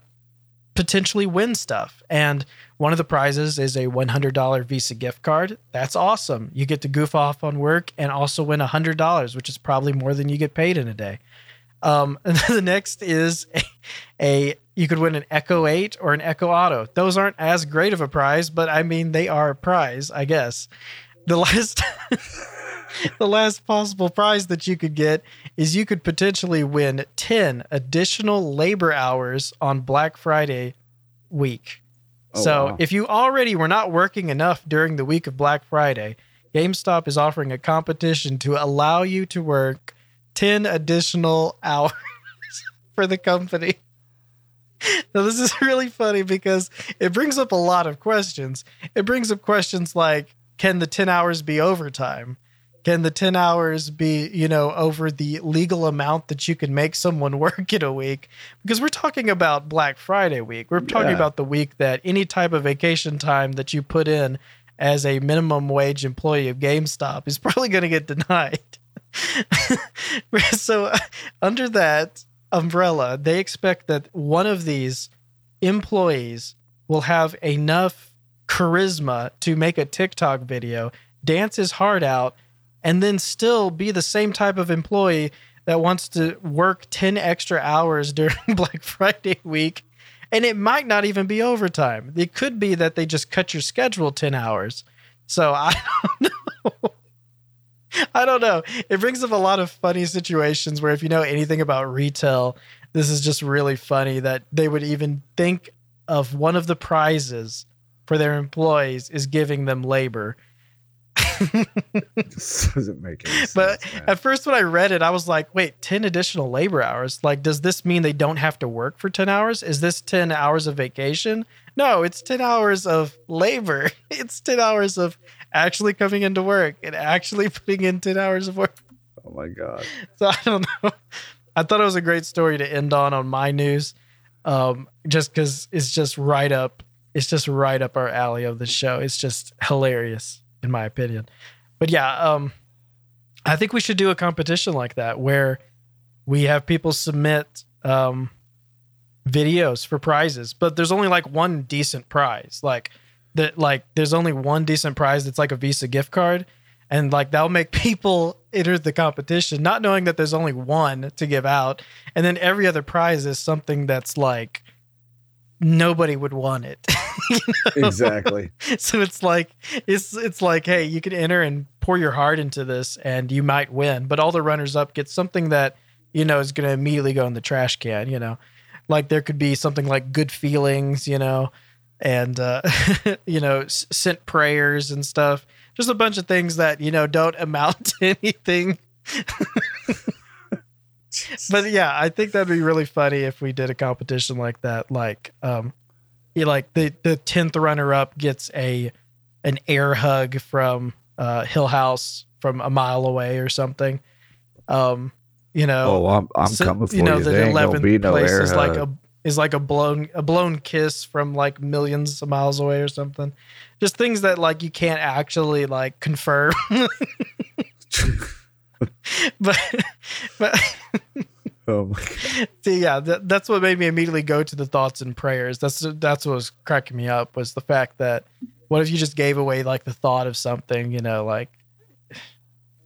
Speaker 1: potentially win stuff. And one of the prizes is a $100 Visa gift card. That's awesome. You get to goof off on work and also win $100, which is probably more than you get paid in a day. Um, and the next is a, a you could win an Echo 8 or an Echo Auto. Those aren't as great of a prize, but I mean they are a prize, I guess. The last the last possible prize that you could get is you could potentially win 10 additional labor hours on Black Friday week.
Speaker 3: Oh,
Speaker 1: so
Speaker 3: wow.
Speaker 1: if you already were not working enough during the week of Black Friday, GameStop is offering a competition to allow you to work 10 additional hours for the company. Now, this is really funny because it brings up a lot of questions. It brings up questions like can the 10 hours be overtime? Can the 10 hours be, you know, over the legal amount that you can make someone work in a week? Because we're talking about Black Friday week. We're talking
Speaker 3: Yeah.
Speaker 1: about the week that any type of vacation time that you put in as a minimum wage employee of GameStop is probably going to get denied. so, uh, under that umbrella, they expect that one of these employees will have enough charisma to make a TikTok video, dance his heart out, and then still be the same type of employee that wants to work 10 extra hours during Black Friday week. And it might not even be overtime. It could be that they just cut your schedule 10 hours. So I don't know. I don't know. It brings up a lot of funny situations where if you know anything about retail, this is just really funny that they would even think of one of the prizes for their employees is giving them labor.
Speaker 3: This doesn't make any sense.
Speaker 1: But
Speaker 3: man.
Speaker 1: at first, when I read it, I was like, wait, 10 additional labor hours? Like, does this mean they don't have to work for 10 hours? Is this 10 hours of vacation? No, it's 10 hours of labor. It's 10 hours of actually coming into work and actually putting in 10 hours of work.
Speaker 3: oh my god.
Speaker 1: So I don't know. I thought it was a great story to end on on my news, um, just because it's just right up. It's just right up our alley of the show. It's just hilarious, in my opinion. But yeah, um, I think we should do a competition like that where we have people submit um, videos for prizes, but there's only like one decent prize. Like that, like there's only one decent prize that's like a Visa gift card, and like that'll make people enter the competition, not knowing that there's only one to give out, and then every other prize is something that's like nobody would want it.
Speaker 3: Exactly.
Speaker 1: so it's like it's it's like hey you can enter and pour your heart into this and you might win but all the runners up get something that you know is going to immediately go in the trash can you know? Like there could be something like good feelings you know? And uh you know s- sent prayers and stuff. Just a bunch of things that you know don't amount to anything but yeah i think that'd be really funny if we did a competition like that like um you like the the 10th runner up gets a an air hug from uh hill house from a mile away or something. Um you know
Speaker 2: Oh, I'm I'm
Speaker 1: so-
Speaker 2: coming for
Speaker 1: you
Speaker 2: you.
Speaker 1: know the
Speaker 2: ain't gonna
Speaker 1: 11th
Speaker 2: no
Speaker 1: place is like a is like a blown a blown kiss from like millions of miles away or something. Just things that like you can't actually like confirm but but
Speaker 3: oh my god.
Speaker 1: See, yeah, that, that's what made me immediately go to the thoughts and prayers. That's that's what was cracking me up was the fact that what if you just gave away like the thought of something, you know, like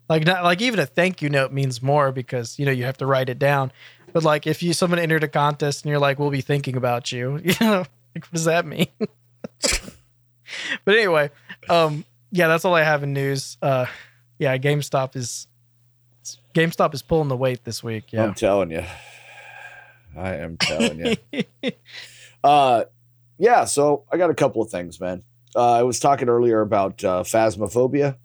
Speaker 1: like not like even a thank you note means more because you know you have to write it down. But like if you someone entered a contest and you're like, we'll be thinking about you, you know, Like, what does that mean? but anyway, um, yeah, that's all I have in news. Uh, yeah, GameStop is GameStop is pulling the weight this week. Yeah,
Speaker 3: I'm telling you. I am telling you. uh, yeah. So I got a couple of things, man. Uh, I was talking earlier about uh, Phasmophobia,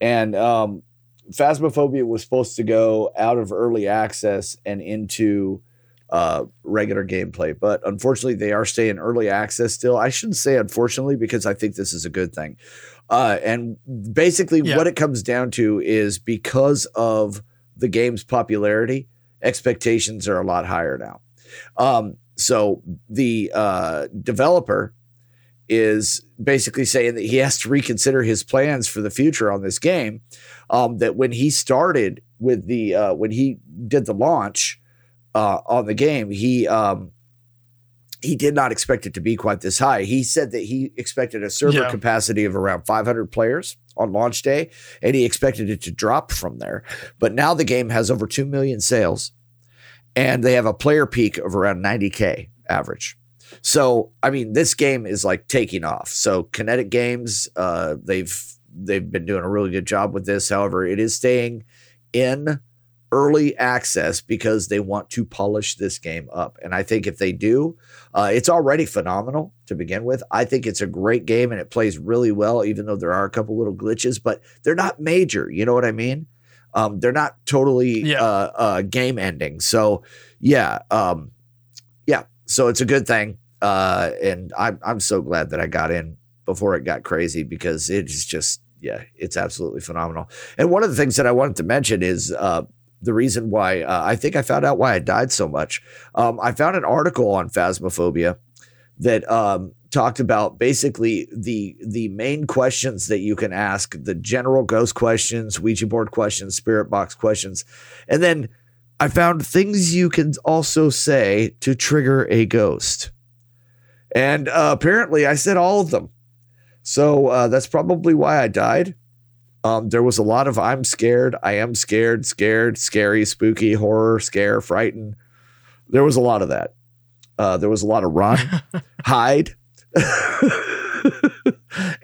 Speaker 3: and um, Phasmophobia was supposed to go out of early access and into uh, regular gameplay, but unfortunately, they are staying early access still. I shouldn't say unfortunately because I think this is a good thing. Uh, and basically,
Speaker 1: Yeah.
Speaker 3: what it comes down to is because of the game's popularity, expectations are a lot higher now. Um, so the uh, developer is basically saying that he has to reconsider his plans for the future on this game. Um, that when he started with the uh, when he did the launch uh, on the game, he um, he did not expect it to be quite this high. He said that he expected a server
Speaker 1: Yeah.
Speaker 3: capacity of around 500 players on launch day, and he expected it to drop from there. But now the game has over 2 million sales, and they have a player peak of around 90K average. So, I mean, this game is like taking off. So, Kinetic Games, uh, they've they've been doing a really good job with this. However, it is staying in early access because they want to polish this game up. And I think if they do, uh, it's already phenomenal to begin with. I think it's a great game and it plays really well, even though there are a couple little glitches, but they're not major. You know what I mean? Um, they're not totally
Speaker 1: Yeah.
Speaker 3: uh, uh, game ending. So, yeah, um, yeah. So it's a good thing, uh, and I'm I'm so glad that I got in before it got crazy because it's just yeah, it's absolutely phenomenal. And one of the things that I wanted to mention is uh, the reason why uh, I think I found out why I died so much. Um, I found an article on phasmophobia that um, talked about basically the the main questions that you can ask, the general ghost questions, Ouija board questions, spirit box questions, and then I found things you can also say to trigger a ghost. And uh, apparently, I said all of them. So uh, that's probably why I died. Um, there was a lot of I'm scared, I am scared, scared, scary, spooky, horror, scare, frightened. There was a lot of that. Uh, there was a lot of run, hide.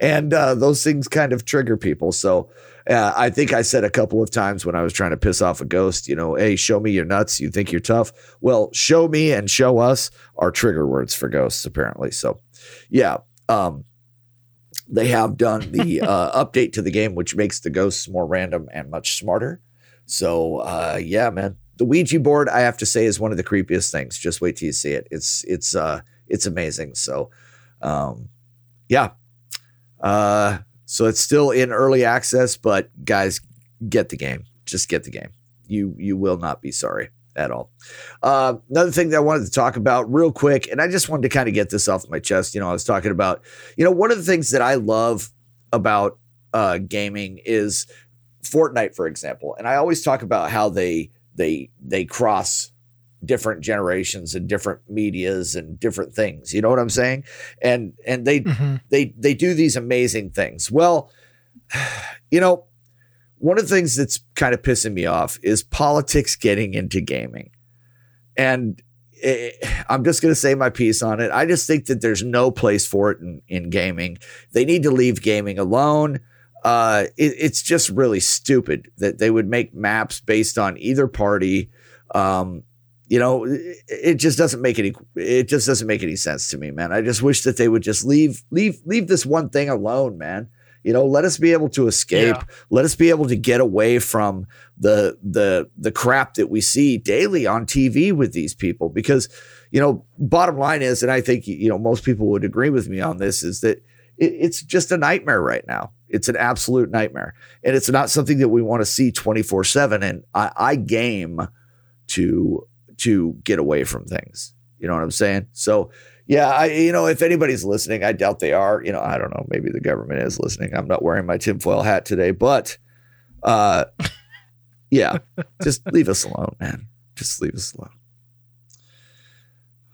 Speaker 3: and uh, those things kind of trigger people. So uh, I think I said a couple of times when I was trying to piss off a ghost, you know, hey, show me your nuts. You think you're tough? Well, show me and show us are trigger words for ghosts, apparently. So, yeah. Um, they have done the uh, update to the game, which makes the ghosts more random and much smarter. So, uh, yeah, man, the Ouija board, I have to say, is one of the creepiest things. Just wait till you see it. It's it's uh, it's amazing. So, um, yeah, uh, so it's still in early access, but guys, get the game. Just get the game. You you will not be sorry at all. Uh, another thing that I wanted to talk about real quick, and I just wanted to kind of get this off my chest. You know, I was talking about, you know, one of the things that I love about uh, gaming is Fortnite, for example. And I always talk about how they they they cross different generations and different medias and different things. You know what I'm saying? And and they
Speaker 1: Mhm.
Speaker 3: they they do these amazing things. Well, you know, one of the things that's kind of pissing me off is politics getting into gaming. And eh, I'm just going to say my piece on it. I just think that there's no place for it in, in gaming. They need to leave gaming alone. Uh, it, it's just really stupid that they would make maps based on either party. Um, you know, it, it just doesn't make any. It just doesn't make any sense to me, man. I just wish that they would just leave leave leave this one thing alone, man. You know, let us be able to escape.
Speaker 1: Yeah.
Speaker 3: Let us be able to get away from the the the crap that we see daily on TV with these people. Because, you know, bottom line is, and I think you know most people would agree with me on this, is that it, it's just a nightmare right now. It's an absolute nightmare, and it's not something that we want to see twenty four seven. And I, I game to to get away from things. You know what I'm saying? So yeah, I you know if anybody's listening, I doubt they are. You know, I don't know. Maybe the government is listening. I'm not wearing my tinfoil hat today, but uh, yeah, just leave us alone, man. Just leave us alone.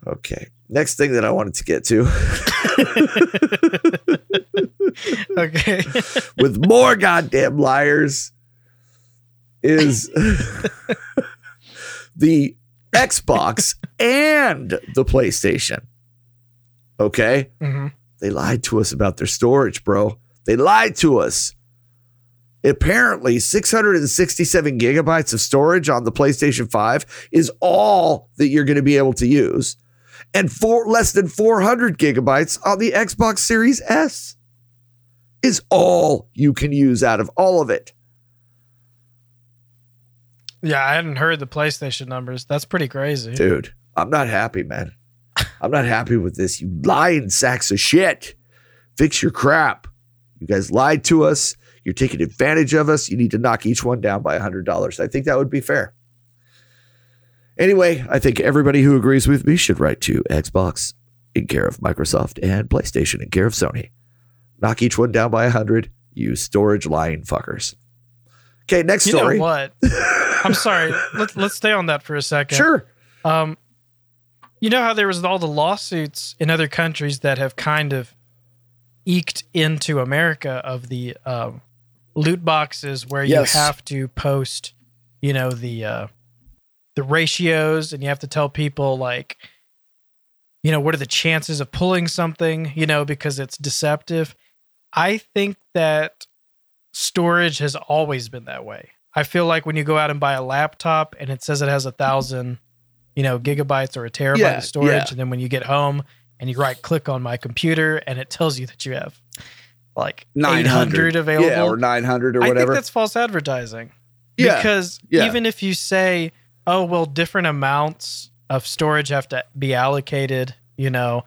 Speaker 3: Okay. Next thing that I wanted to get to
Speaker 1: okay.
Speaker 3: with more goddamn liars is the Xbox and the PlayStation. Okay.
Speaker 1: hmm
Speaker 3: They lied to us about their storage, bro. They lied to us. Apparently, 667 gigabytes of storage on the PlayStation 5 is all that you're going to be able to use, and for less than 400 gigabytes on the Xbox Series S is all you can use out of all of it.
Speaker 1: Yeah, I hadn't heard the PlayStation numbers. That's pretty crazy.
Speaker 3: Dude, I'm not happy, man. I'm not happy with this. You lying sacks of shit. Fix your crap. You guys lied to us. You're taking advantage of us. You need to knock each one down by $100. I think that would be fair. Anyway, I think everybody who agrees with me should write to Xbox in care of Microsoft and PlayStation in care of Sony. Knock each one down by 100. You storage lying fuckers. Okay, next
Speaker 1: You
Speaker 3: story.
Speaker 1: know what? I'm sorry. Let's let's stay on that for a second.
Speaker 3: Sure.
Speaker 1: Um, you know how there was all the lawsuits in other countries that have kind of eked into America of the um, loot boxes where
Speaker 3: Yes.
Speaker 1: you have to post, you know, the uh, the ratios, and you have to tell people like, you know, what are the chances of pulling something, you know, because it's deceptive. I think that storage has always been that way. I feel like when you go out and buy a laptop and it says it has a thousand, you know, gigabytes or a terabyte
Speaker 3: Yeah,
Speaker 1: of storage,
Speaker 3: yeah.
Speaker 1: and then when you get home and you right click on my computer and it tells you that you have like 800 available.
Speaker 3: Yeah, or 900 or whatever.
Speaker 1: I think that's false advertising.
Speaker 3: Yeah,
Speaker 1: Because even if you say, oh, well, different amounts of storage have to be allocated, you know,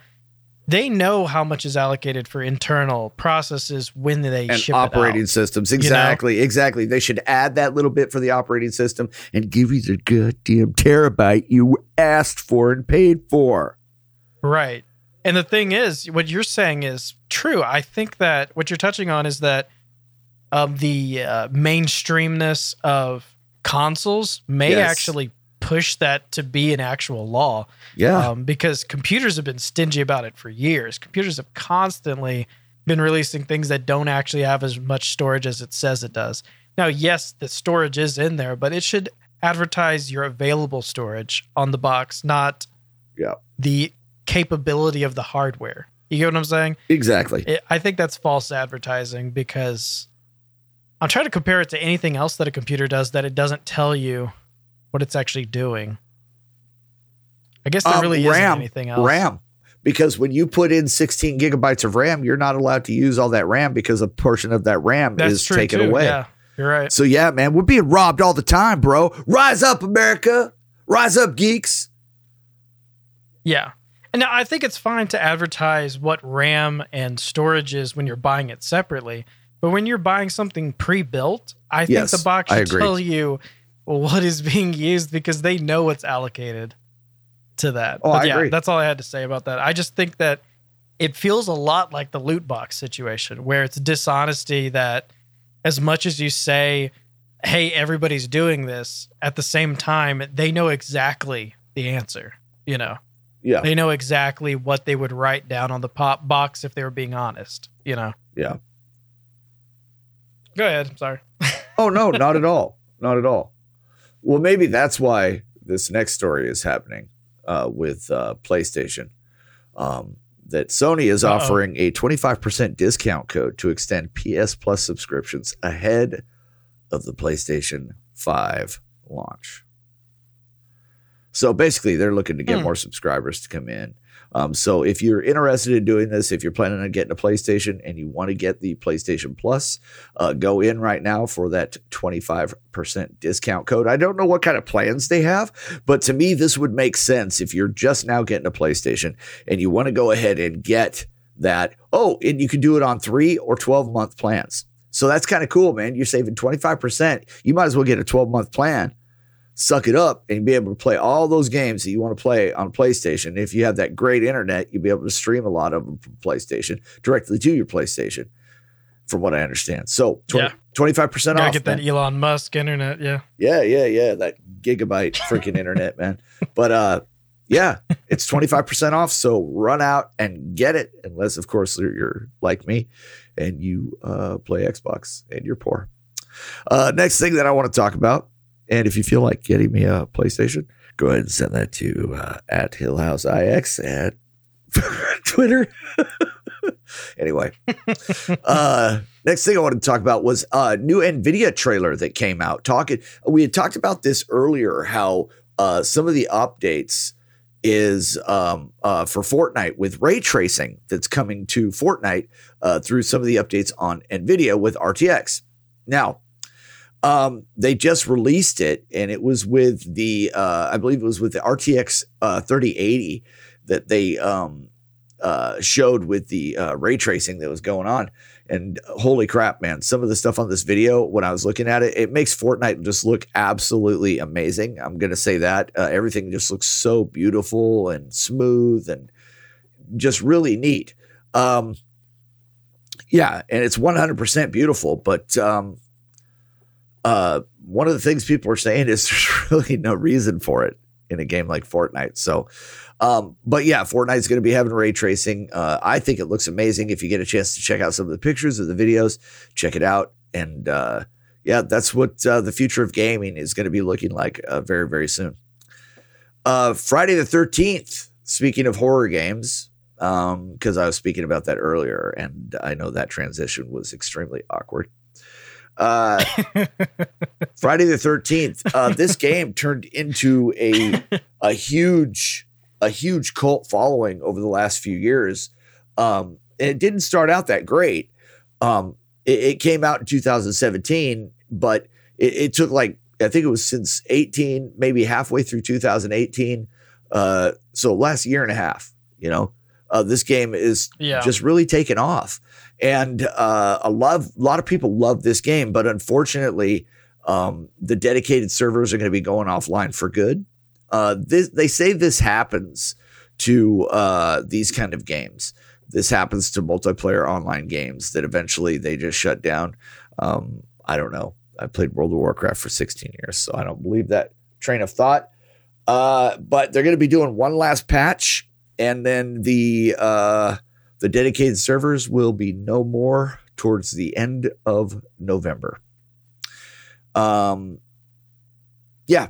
Speaker 1: they know how much is allocated for internal processes when they
Speaker 3: and
Speaker 1: ship
Speaker 3: operating
Speaker 1: it out.
Speaker 3: systems. Exactly, exactly. They should add that little bit for the operating system and give you the goddamn terabyte you asked for and paid for.
Speaker 1: Right. And the thing is, what you're saying is true. I think that what you're touching on is that um, the uh, mainstreamness of consoles may
Speaker 3: Yes.
Speaker 1: actually push that to be an actual law.
Speaker 3: Yeah,
Speaker 1: um, because computers have been stingy about it for years. Computers have constantly been releasing things that don't actually have as much storage as it says it does. Now, yes, the storage is in there, but it should advertise your available storage on the box, not
Speaker 3: yeah,
Speaker 1: the capability of the hardware. You get what I'm saying?
Speaker 3: exactly.
Speaker 1: It, I think that's false advertising because I'm trying to compare it to anything else that a computer does that it doesn't tell you what it's actually doing. I guess there
Speaker 3: Um,
Speaker 1: really isn't anything else.
Speaker 3: RAM. Because when you put in 16 gigabytes of RAM, you're not allowed to use all that RAM because a portion of that RAM
Speaker 1: That's
Speaker 3: is taken
Speaker 1: too.
Speaker 3: away.
Speaker 1: Yeah, you're right.
Speaker 3: So yeah, man, we're being robbed all the time, bro. Rise up, America. Rise up, geeks.
Speaker 1: Yeah. And now I think it's fine to advertise what RAM and storage is when you're buying it separately. But when you're buying something pre-built, I think
Speaker 3: Yes,
Speaker 1: the box should tell you what is being used because they know what's allocated to that.
Speaker 3: Oh,
Speaker 1: but
Speaker 3: I
Speaker 1: yeah,
Speaker 3: agree.
Speaker 1: that's all I had to say about that. I just think that it feels a lot like the loot box situation where it's dishonesty that as much as you say, hey, everybody's doing this, at the same time, they know exactly the answer, you know?
Speaker 3: Yeah,
Speaker 1: They know exactly what they would write down on the pop box if they were being honest, you know?
Speaker 3: yeah.
Speaker 1: Go ahead. I'm sorry.
Speaker 3: Oh no, not at all. Not at all. Well, maybe that's why this next story is happening uh, with uh, PlayStation. Um, that Sony is
Speaker 1: Uh-oh.
Speaker 3: offering a 25% discount code to extend PS Plus subscriptions ahead of the PlayStation 5 launch. So basically, they're looking to get
Speaker 1: Hmm.
Speaker 3: more subscribers to come in. Um, so if you're interested in doing this, if you're planning on getting a PlayStation and you want to get the PlayStation Plus, uh, go in right now for that 25% discount code. I don't know what kind of plans they have, but to me, this would make sense if you're just now getting a PlayStation and you want to go ahead and get that. Oh, and you can do it on three or 12 month plans. So that's kind of cool, man. You're saving 25%. You might as well get a 12 month plan, suck it up, and be able to play all those games that you want to play on PlayStation. If you have that great internet, you'll be able to stream a lot of them from PlayStation directly to your PlayStation from what I understand. So 20,
Speaker 1: Yeah.
Speaker 3: 25%
Speaker 1: Gotta
Speaker 3: off.
Speaker 1: get that
Speaker 3: man.
Speaker 1: Elon Musk internet. Yeah.
Speaker 3: Yeah, yeah, yeah. That gigabyte freaking internet, man. But uh yeah, it's 25% off. So run out and get it. Unless, of course, you're, you're like me and you uh play Xbox and you're poor. Uh next thing that I want to talk about, and if you feel like getting me a PlayStation, go ahead and send that to uh, at hillhouseix at Twitter. anyway, uh, next thing I wanted to talk about was a new Nvidia trailer that came out. Talking, we had talked about this earlier. How uh, some of the updates is um, uh, for Fortnite with ray tracing that's coming to Fortnite uh, through some of the updates on Nvidia with RTX. Now, um, they just released it, and it was with the uh, I believe it was with the RTX uh, 3080 that they um, uh, showed with the uh, ray tracing that was going on. And holy crap, man! Some of the stuff on this video, when I was looking at it, it makes Fortnite just look absolutely amazing. I'm gonna say that uh, everything just looks so beautiful and smooth and just really neat. Um, yeah, and it's 100% beautiful. But um, uh, one of the things people are saying is there's really no reason for it in a game like Fortnite. So, um, but yeah, Fortnite's going to be having ray tracing. Uh, I think it looks amazing. If you get a chance to check out some of the pictures or the videos, check it out. And uh, yeah, that's what uh, the future of gaming is going to be looking like uh, very, very soon. Uh, Friday the 13th, speaking of horror games, because um, I was speaking about that earlier, and I know that transition was extremely awkward. Uh, Friday the Thirteenth. Uh, this game turned into a a huge a huge cult following over the last few years. Um, and it didn't start out that great. Um, it, it, came out in 2017, but it, it, took like I think it was since 18, maybe halfway through 2018. Uh, so last year and a half, you know, uh, this game is yeah. just really taken off and uh, a lot of, a lot of people love this game, but unfortunately, um, the dedicated servers are going to be going offline for good. Uh, this, they say this happens to uh, these kind of games. This happens to multiplayer online games that eventually they just shut down. Um, I don't know. I played World of Warcraft for 16 years, so I don't believe that train of thought. Uh, but they're going to be doing one last patch, and then the uh, the dedicated servers will be no more towards the end of November. Um, yeah.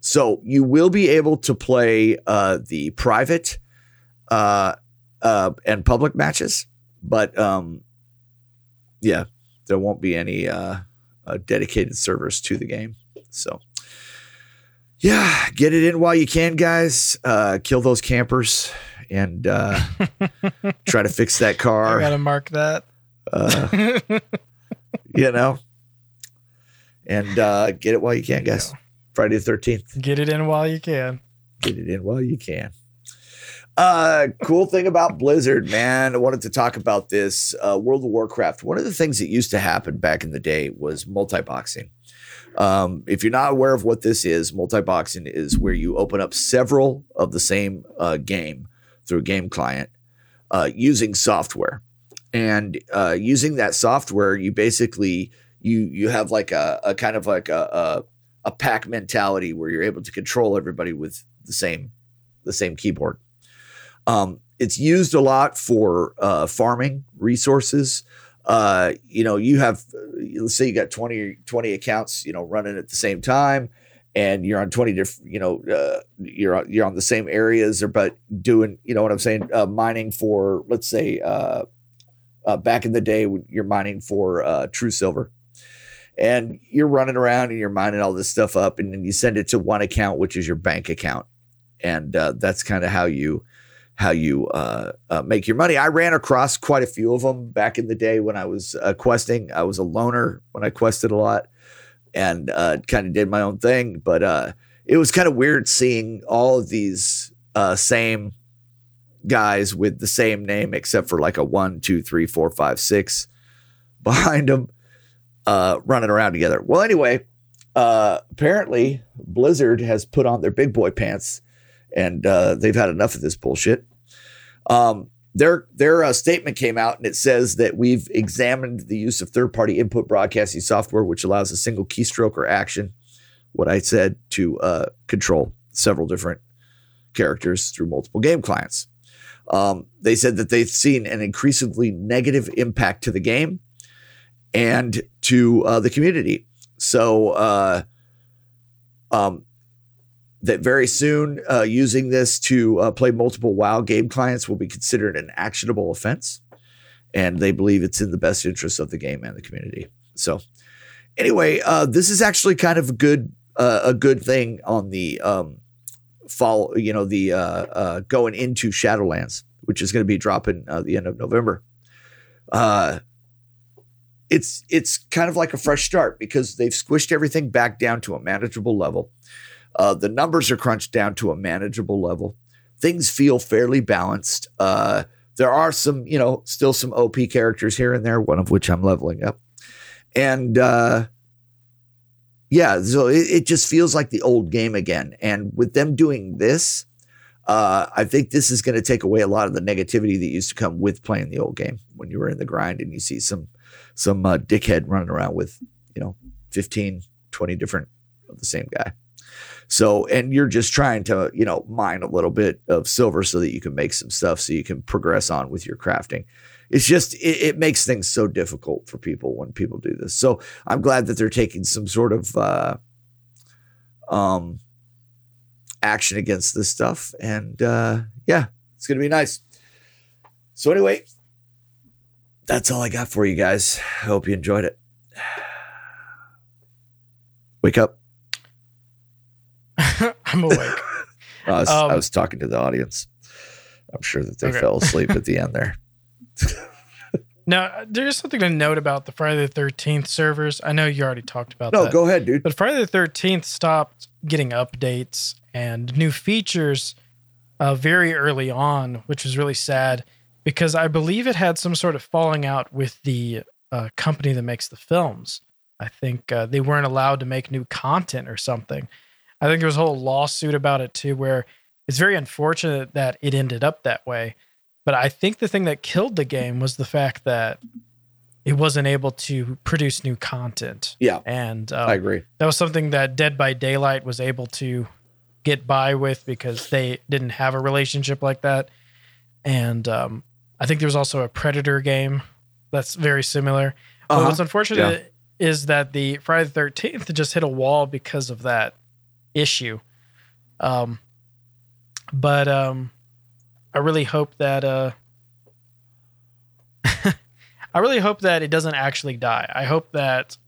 Speaker 3: So you will be able to play uh, the private uh, uh, and public matches, but um, yeah, there won't be any uh, uh, dedicated servers to the game. So yeah, get it in while you can, guys. Uh, kill those campers and uh, try to fix that car.
Speaker 1: I gotta mark that.
Speaker 3: Uh, you know, and uh, get it while you can, guys. Friday the thirteenth.
Speaker 1: Get it in while you can.
Speaker 3: Get it in while you can. Uh, cool thing about Blizzard, man. I wanted to talk about this. Uh, World of Warcraft. One of the things that used to happen back in the day was multi-boxing. Um, if you're not aware of what this is, multi-boxing is where you open up several of the same uh, game through a game client uh, using software. And uh, using that software, you basically you you have like a, a kind of like a, a, a pack mentality where you're able to control everybody with the same the same keyboard. Um, it's used a lot for uh, farming resources. Uh, you know, you have let's say you got 20, 20 accounts, you know, running at the same time and you're on 20 different you know uh, you're on, you're on the same areas or but doing you know what i'm saying uh, mining for let's say uh, uh back in the day when you're mining for uh, Truesilver. And you're running around and you're mining all this stuff up and then you send it to one account which is your bank account. And uh, that's kind of how you how you make your money i ran across quite a few of them back in the day when i was questing i was a loner when i quested a lot and uh, kind of did my own thing. But uh, it was kind of weird seeing all of these uh, same guys with the same name, except for like a one, two, three, four, five, six behind them uh, running around together. Well, anyway, uh, apparently Blizzard has put on their big boy pants and uh, they've had enough of this bullshit. Um, their their uh, statement came out and it says that we've examined the use of third party input broadcasting software, which allows a single keystroke or action. What I said to uh, control several different characters through multiple game clients. Um, they said that they've seen an increasingly negative impact to the game and to uh, the community. So, uh, um, that very soon uh, using this to uh, play multiple WoW game clients will be considered an actionable offense, and they believe it's in the best interest of the game and the community. So, anyway, uh, this is actually kind of a good uh, a good thing on the um, fall. You know, the uh, uh, going into Shadowlands, which is going to be dropping the end of November. It's it's kind of like a fresh start because they've squished everything back down to a manageable level. Uh, the numbers are crunched down to a manageable level. Things feel fairly balanced. Uh, there are some, you know, still some OP characters here and there, one of which I'm leveling up. And uh, yeah, so it, it just feels like the old game again. And with them doing this, uh, I think this is going to take away a lot of the negativity that used to come with playing the old game when you were in the grind and you see some some uh, dickhead running around with you know 15 20 different of the same guy so and you're just trying to you know mine a little bit of silver so that you can make some stuff so you can progress on with your crafting it's just it, it makes things so difficult for people when people do this so i'm glad that they're taking some sort of uh um action against this stuff and uh yeah it's gonna be nice so anyway that's all I got for you guys. I hope you enjoyed it. Wake up.
Speaker 1: I'm awake.
Speaker 3: I was,
Speaker 1: Um,
Speaker 3: I was talking to the audience. I'm sure that they
Speaker 1: Okay.
Speaker 3: fell asleep at the end there.
Speaker 1: now, there's something to note about the Friday the 13th servers. I know you already talked about
Speaker 3: No,
Speaker 1: that.
Speaker 3: go ahead, dude.
Speaker 1: But Friday the 13th stopped getting updates and new features uh, very early on, which was really sad because I believe it had some sort of falling out with the uh, company that makes the films. I think uh, they weren't allowed to make new content or something. I think there was a whole lawsuit about it too, where it's very unfortunate that it ended up that way. But I think the thing that killed the game was the fact that it wasn't able to produce new content.
Speaker 3: Yeah,
Speaker 1: And um,
Speaker 3: I agree.
Speaker 1: that was something that Dead by Daylight was able to get by with because they didn't have a relationship like that. And um, I think there was also a Predator game that's very similar. But
Speaker 3: Uh-huh.
Speaker 1: what's unfortunate is that the Friday the 13th just hit a wall because of that issue. Um, but um, I really hope that uh, I really hope that it doesn't actually die. I hope that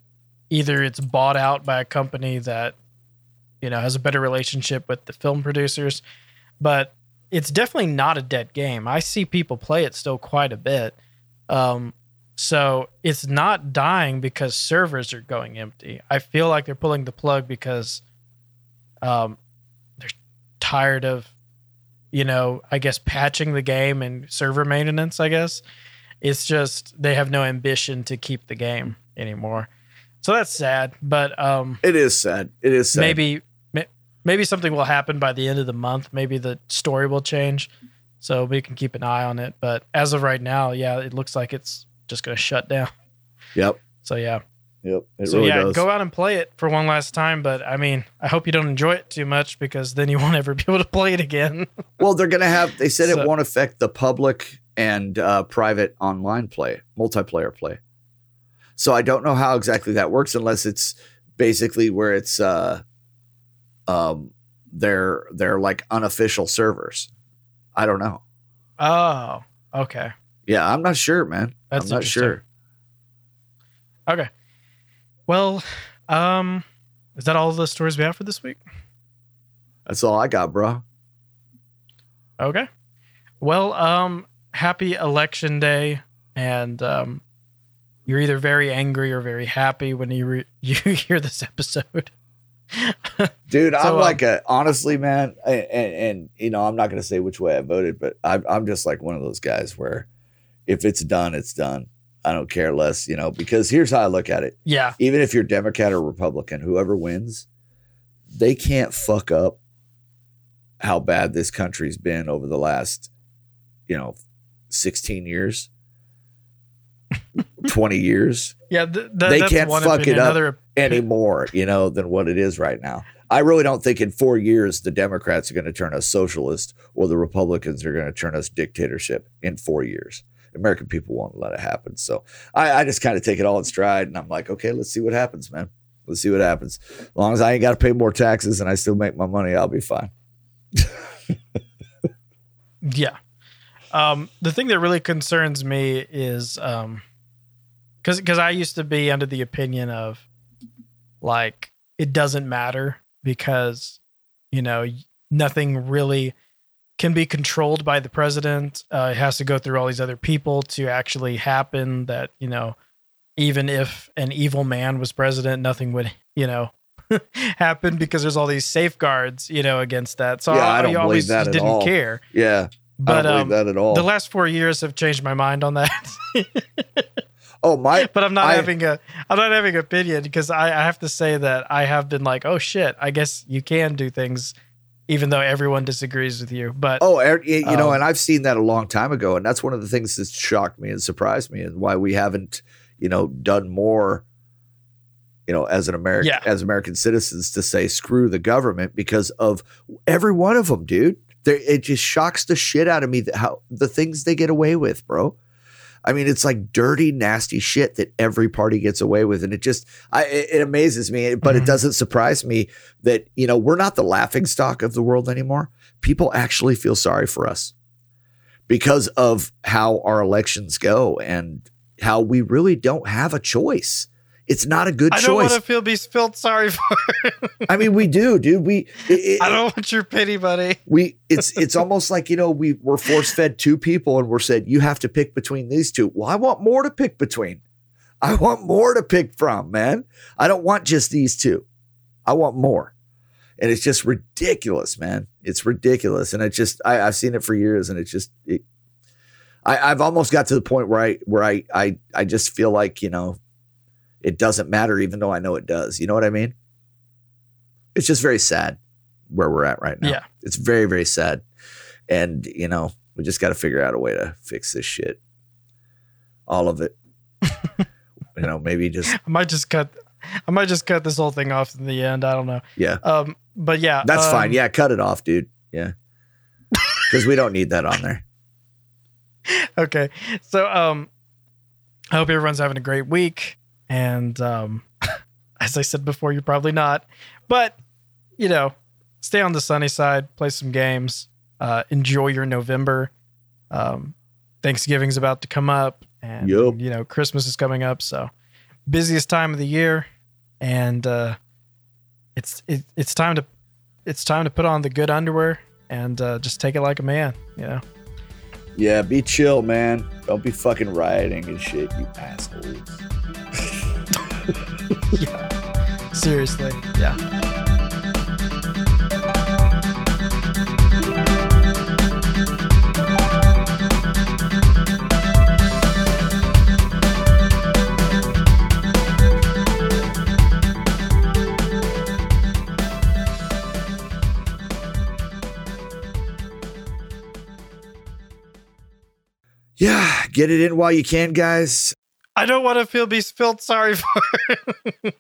Speaker 1: either it's bought out by a company that you know has a better relationship with the film producers, but it's definitely not a dead game. I see people play it still quite a bit. Um, so it's not dying because servers are going empty. I feel like they're pulling the plug because um, they're tired of, you know, I guess patching the game and server maintenance. I guess it's just they have no ambition to keep the game anymore. So that's sad. But um,
Speaker 3: It is sad. It is sad.
Speaker 1: maybe maybe something will happen by the end of the month. Maybe the story will change, so we can keep an eye on it. But as of right now, yeah, it looks like it's just going to shut down.
Speaker 3: Yep.
Speaker 1: So yeah,
Speaker 3: Yep. It
Speaker 1: so
Speaker 3: really
Speaker 1: yeah,
Speaker 3: does.
Speaker 1: go out and play it for one last time. But I mean, I hope you don't enjoy it too much because then you won't ever be able to play it again.
Speaker 3: Well, they're going to have, they said
Speaker 1: So-
Speaker 3: it won't affect the public and uh, private online play, multiplayer play. So I don't know how exactly that works unless it's basically where it's, uh, um, they're, they're like unofficial servers. I don't know.
Speaker 1: oh, okay,
Speaker 3: Yeah, I'm not sure, man.
Speaker 1: That's
Speaker 3: I'm not sure.
Speaker 1: okay. Well, um, is that all the stories we have for this week?
Speaker 3: That's all I got, bro.
Speaker 1: Okay. Well, um, happy election day, and um, you're either very angry or very happy when you re- you hear this episode.
Speaker 3: Dude, I'm
Speaker 1: So, um,
Speaker 3: like a honestly, man, and, and, and you know, I'm not going to say which way I voted, but I'm I'm just like one of those guys where if it's done, it's done. I don't care less, you know, because here's how I look at it.
Speaker 1: Yeah,
Speaker 3: Even if you're Democrat or Republican, whoever wins, they can't fuck up how bad this country's been over the last, you know, 16 years, 20 years.
Speaker 1: yeah. Th- th-
Speaker 3: They can't fuck
Speaker 1: opinion.
Speaker 3: it up.
Speaker 1: Another,
Speaker 3: anymore, you know, than what it is right now. I really don't think in four years the Democrats are going to turn us socialist or the Republicans are going to turn us dictatorship in four years. American people won't let it happen. So I, I just kind of take it all in stride and I'm like, okay, let's see what happens, man. Let's see what happens. As long as I ain't got to pay more taxes and I still make my money, I'll be fine.
Speaker 1: Yeah. Um, the thing that really concerns me is um, because because I used to be under the opinion of like it doesn't matter because you know nothing really can be controlled by the president. Uh, it has to go through all these other people to actually happen. That you know, even if an evil man was president, nothing would you know happen because there's all these safeguards you know against that. So
Speaker 3: Yeah,
Speaker 1: I,
Speaker 3: I don't
Speaker 1: always
Speaker 3: believe that at
Speaker 1: didn't
Speaker 3: all.
Speaker 1: care.
Speaker 3: Yeah.
Speaker 1: But
Speaker 3: I don't
Speaker 1: um,
Speaker 3: believe that at all.
Speaker 1: the last four years have changed my mind on that.
Speaker 3: oh, my.
Speaker 1: but I'm not
Speaker 3: I-
Speaker 1: having a I'm not having an opinion because I, I have to say that I have been like, oh shit, I guess you can do things even though everyone disagrees with you. But
Speaker 3: Oh, er- you know,
Speaker 1: Um,
Speaker 3: and I've seen that a long time ago, and that's one of the things that shocked me and surprised me, and why we haven't, you know, done more, you know, as an American,
Speaker 1: Yeah.
Speaker 3: as American citizens, to say screw the government because of every one of them, dude. There, it just shocks the shit out of me that how the things they get away with, bro. I mean, it's like dirty, nasty shit that every party gets away with, and it just, I, it, it amazes me. But it
Speaker 1: Mhm.
Speaker 3: doesn't surprise me that you know we're not the laughing stock of the world anymore. People actually feel sorry for us because of how our elections go and how we really don't have a choice. It's not a good choice.
Speaker 1: I don't want to feel be felt sorry for.
Speaker 3: I mean, we do, dude. We, it, it-
Speaker 1: I don't want your pity, buddy.
Speaker 3: we, it's, it's almost like you know we we're force fed two people, and we're said you have to pick between these two. Well, I want more to pick between. I want more to pick from, man. I don't want just these two. I want more. And it's just ridiculous, man. It's ridiculous. And it just I, I've seen it for years and it's just it, I, I've almost got to the point where I where I I I just feel like, you know, it doesn't matter even though I know it does. You know what I mean? It's just very sad where we're at right now.
Speaker 1: Yeah.
Speaker 3: It's very, very sad. And, you know, we just got to figure out a way to fix this shit. All of it. you know, maybe just
Speaker 1: I might just cut. I might just cut this whole thing off in the end. I don't know.
Speaker 3: yeah.
Speaker 1: Um, but yeah,
Speaker 3: That's
Speaker 1: um,
Speaker 3: fine. Yeah, cut it off, dude. Yeah. Because we don't need that on there.
Speaker 1: okay. So um I hope everyone's having a great week. And um as I said before, you're probably not. But, you know, stay on the sunny side, play some games, uh, enjoy your November. Um Thanksgiving's about to come up and
Speaker 3: Yup.
Speaker 1: you know, Christmas is coming up, so busiest time of the year. And uh it's it, it's time to it's time to put on the good underwear and uh, just take it like a man, you know.
Speaker 3: Yeah, be chill, man. Don't be fucking rioting and shit, you assholes.
Speaker 1: Seriously. Yeah.
Speaker 3: Yeah, get it in while you can, guys.
Speaker 1: I don't want to feel be felt sorry for.